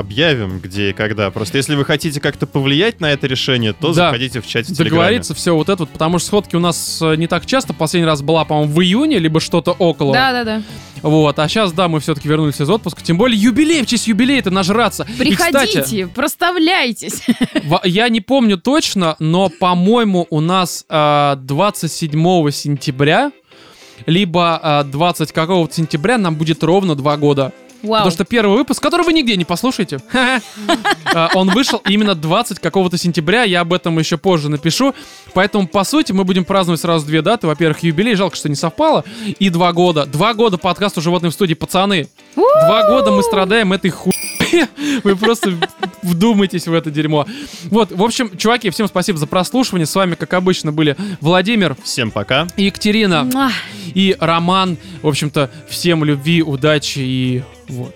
объявим, где и когда. Просто если вы хотите как-то повлиять на это решение, то Да. заходите в чат в Телеграме. договориться, все вот это вот, потому что сходки у нас э, не так часто. Последний раз была, по-моему, в июне, либо что-то около. Да-да-да. Вот, а сейчас, да, мы все-таки вернулись из отпуска. Тем более юбилей, в честь юбилея-то нажраться. И, кстати, Приходите, проставляйтесь. [LAUGHS] Во- Я не помню точно, но, по-моему, у нас э, 27 сентября, либо э, 20 какого-то сентября нам будет ровно два года. Вау. Потому что первый выпуск, который вы нигде не послушаете, [LAUGHS] э, он вышел именно 20 какого-то сентября, я об этом еще позже напишу. Поэтому, по сути, мы будем праздновать сразу две даты. Во-первых, юбилей, жалко, что не совпало, и два года. Два года подкасту «Животные в студии», пацаны. Два года мы страдаем этой ху... Вы просто вдумайтесь в это дерьмо. Вот, в общем, чуваки, всем спасибо за прослушивание. С вами, как обычно, были Владимир, Всем пока. Екатерина Муа. и Роман. В общем-то, всем любви, удачи и вот.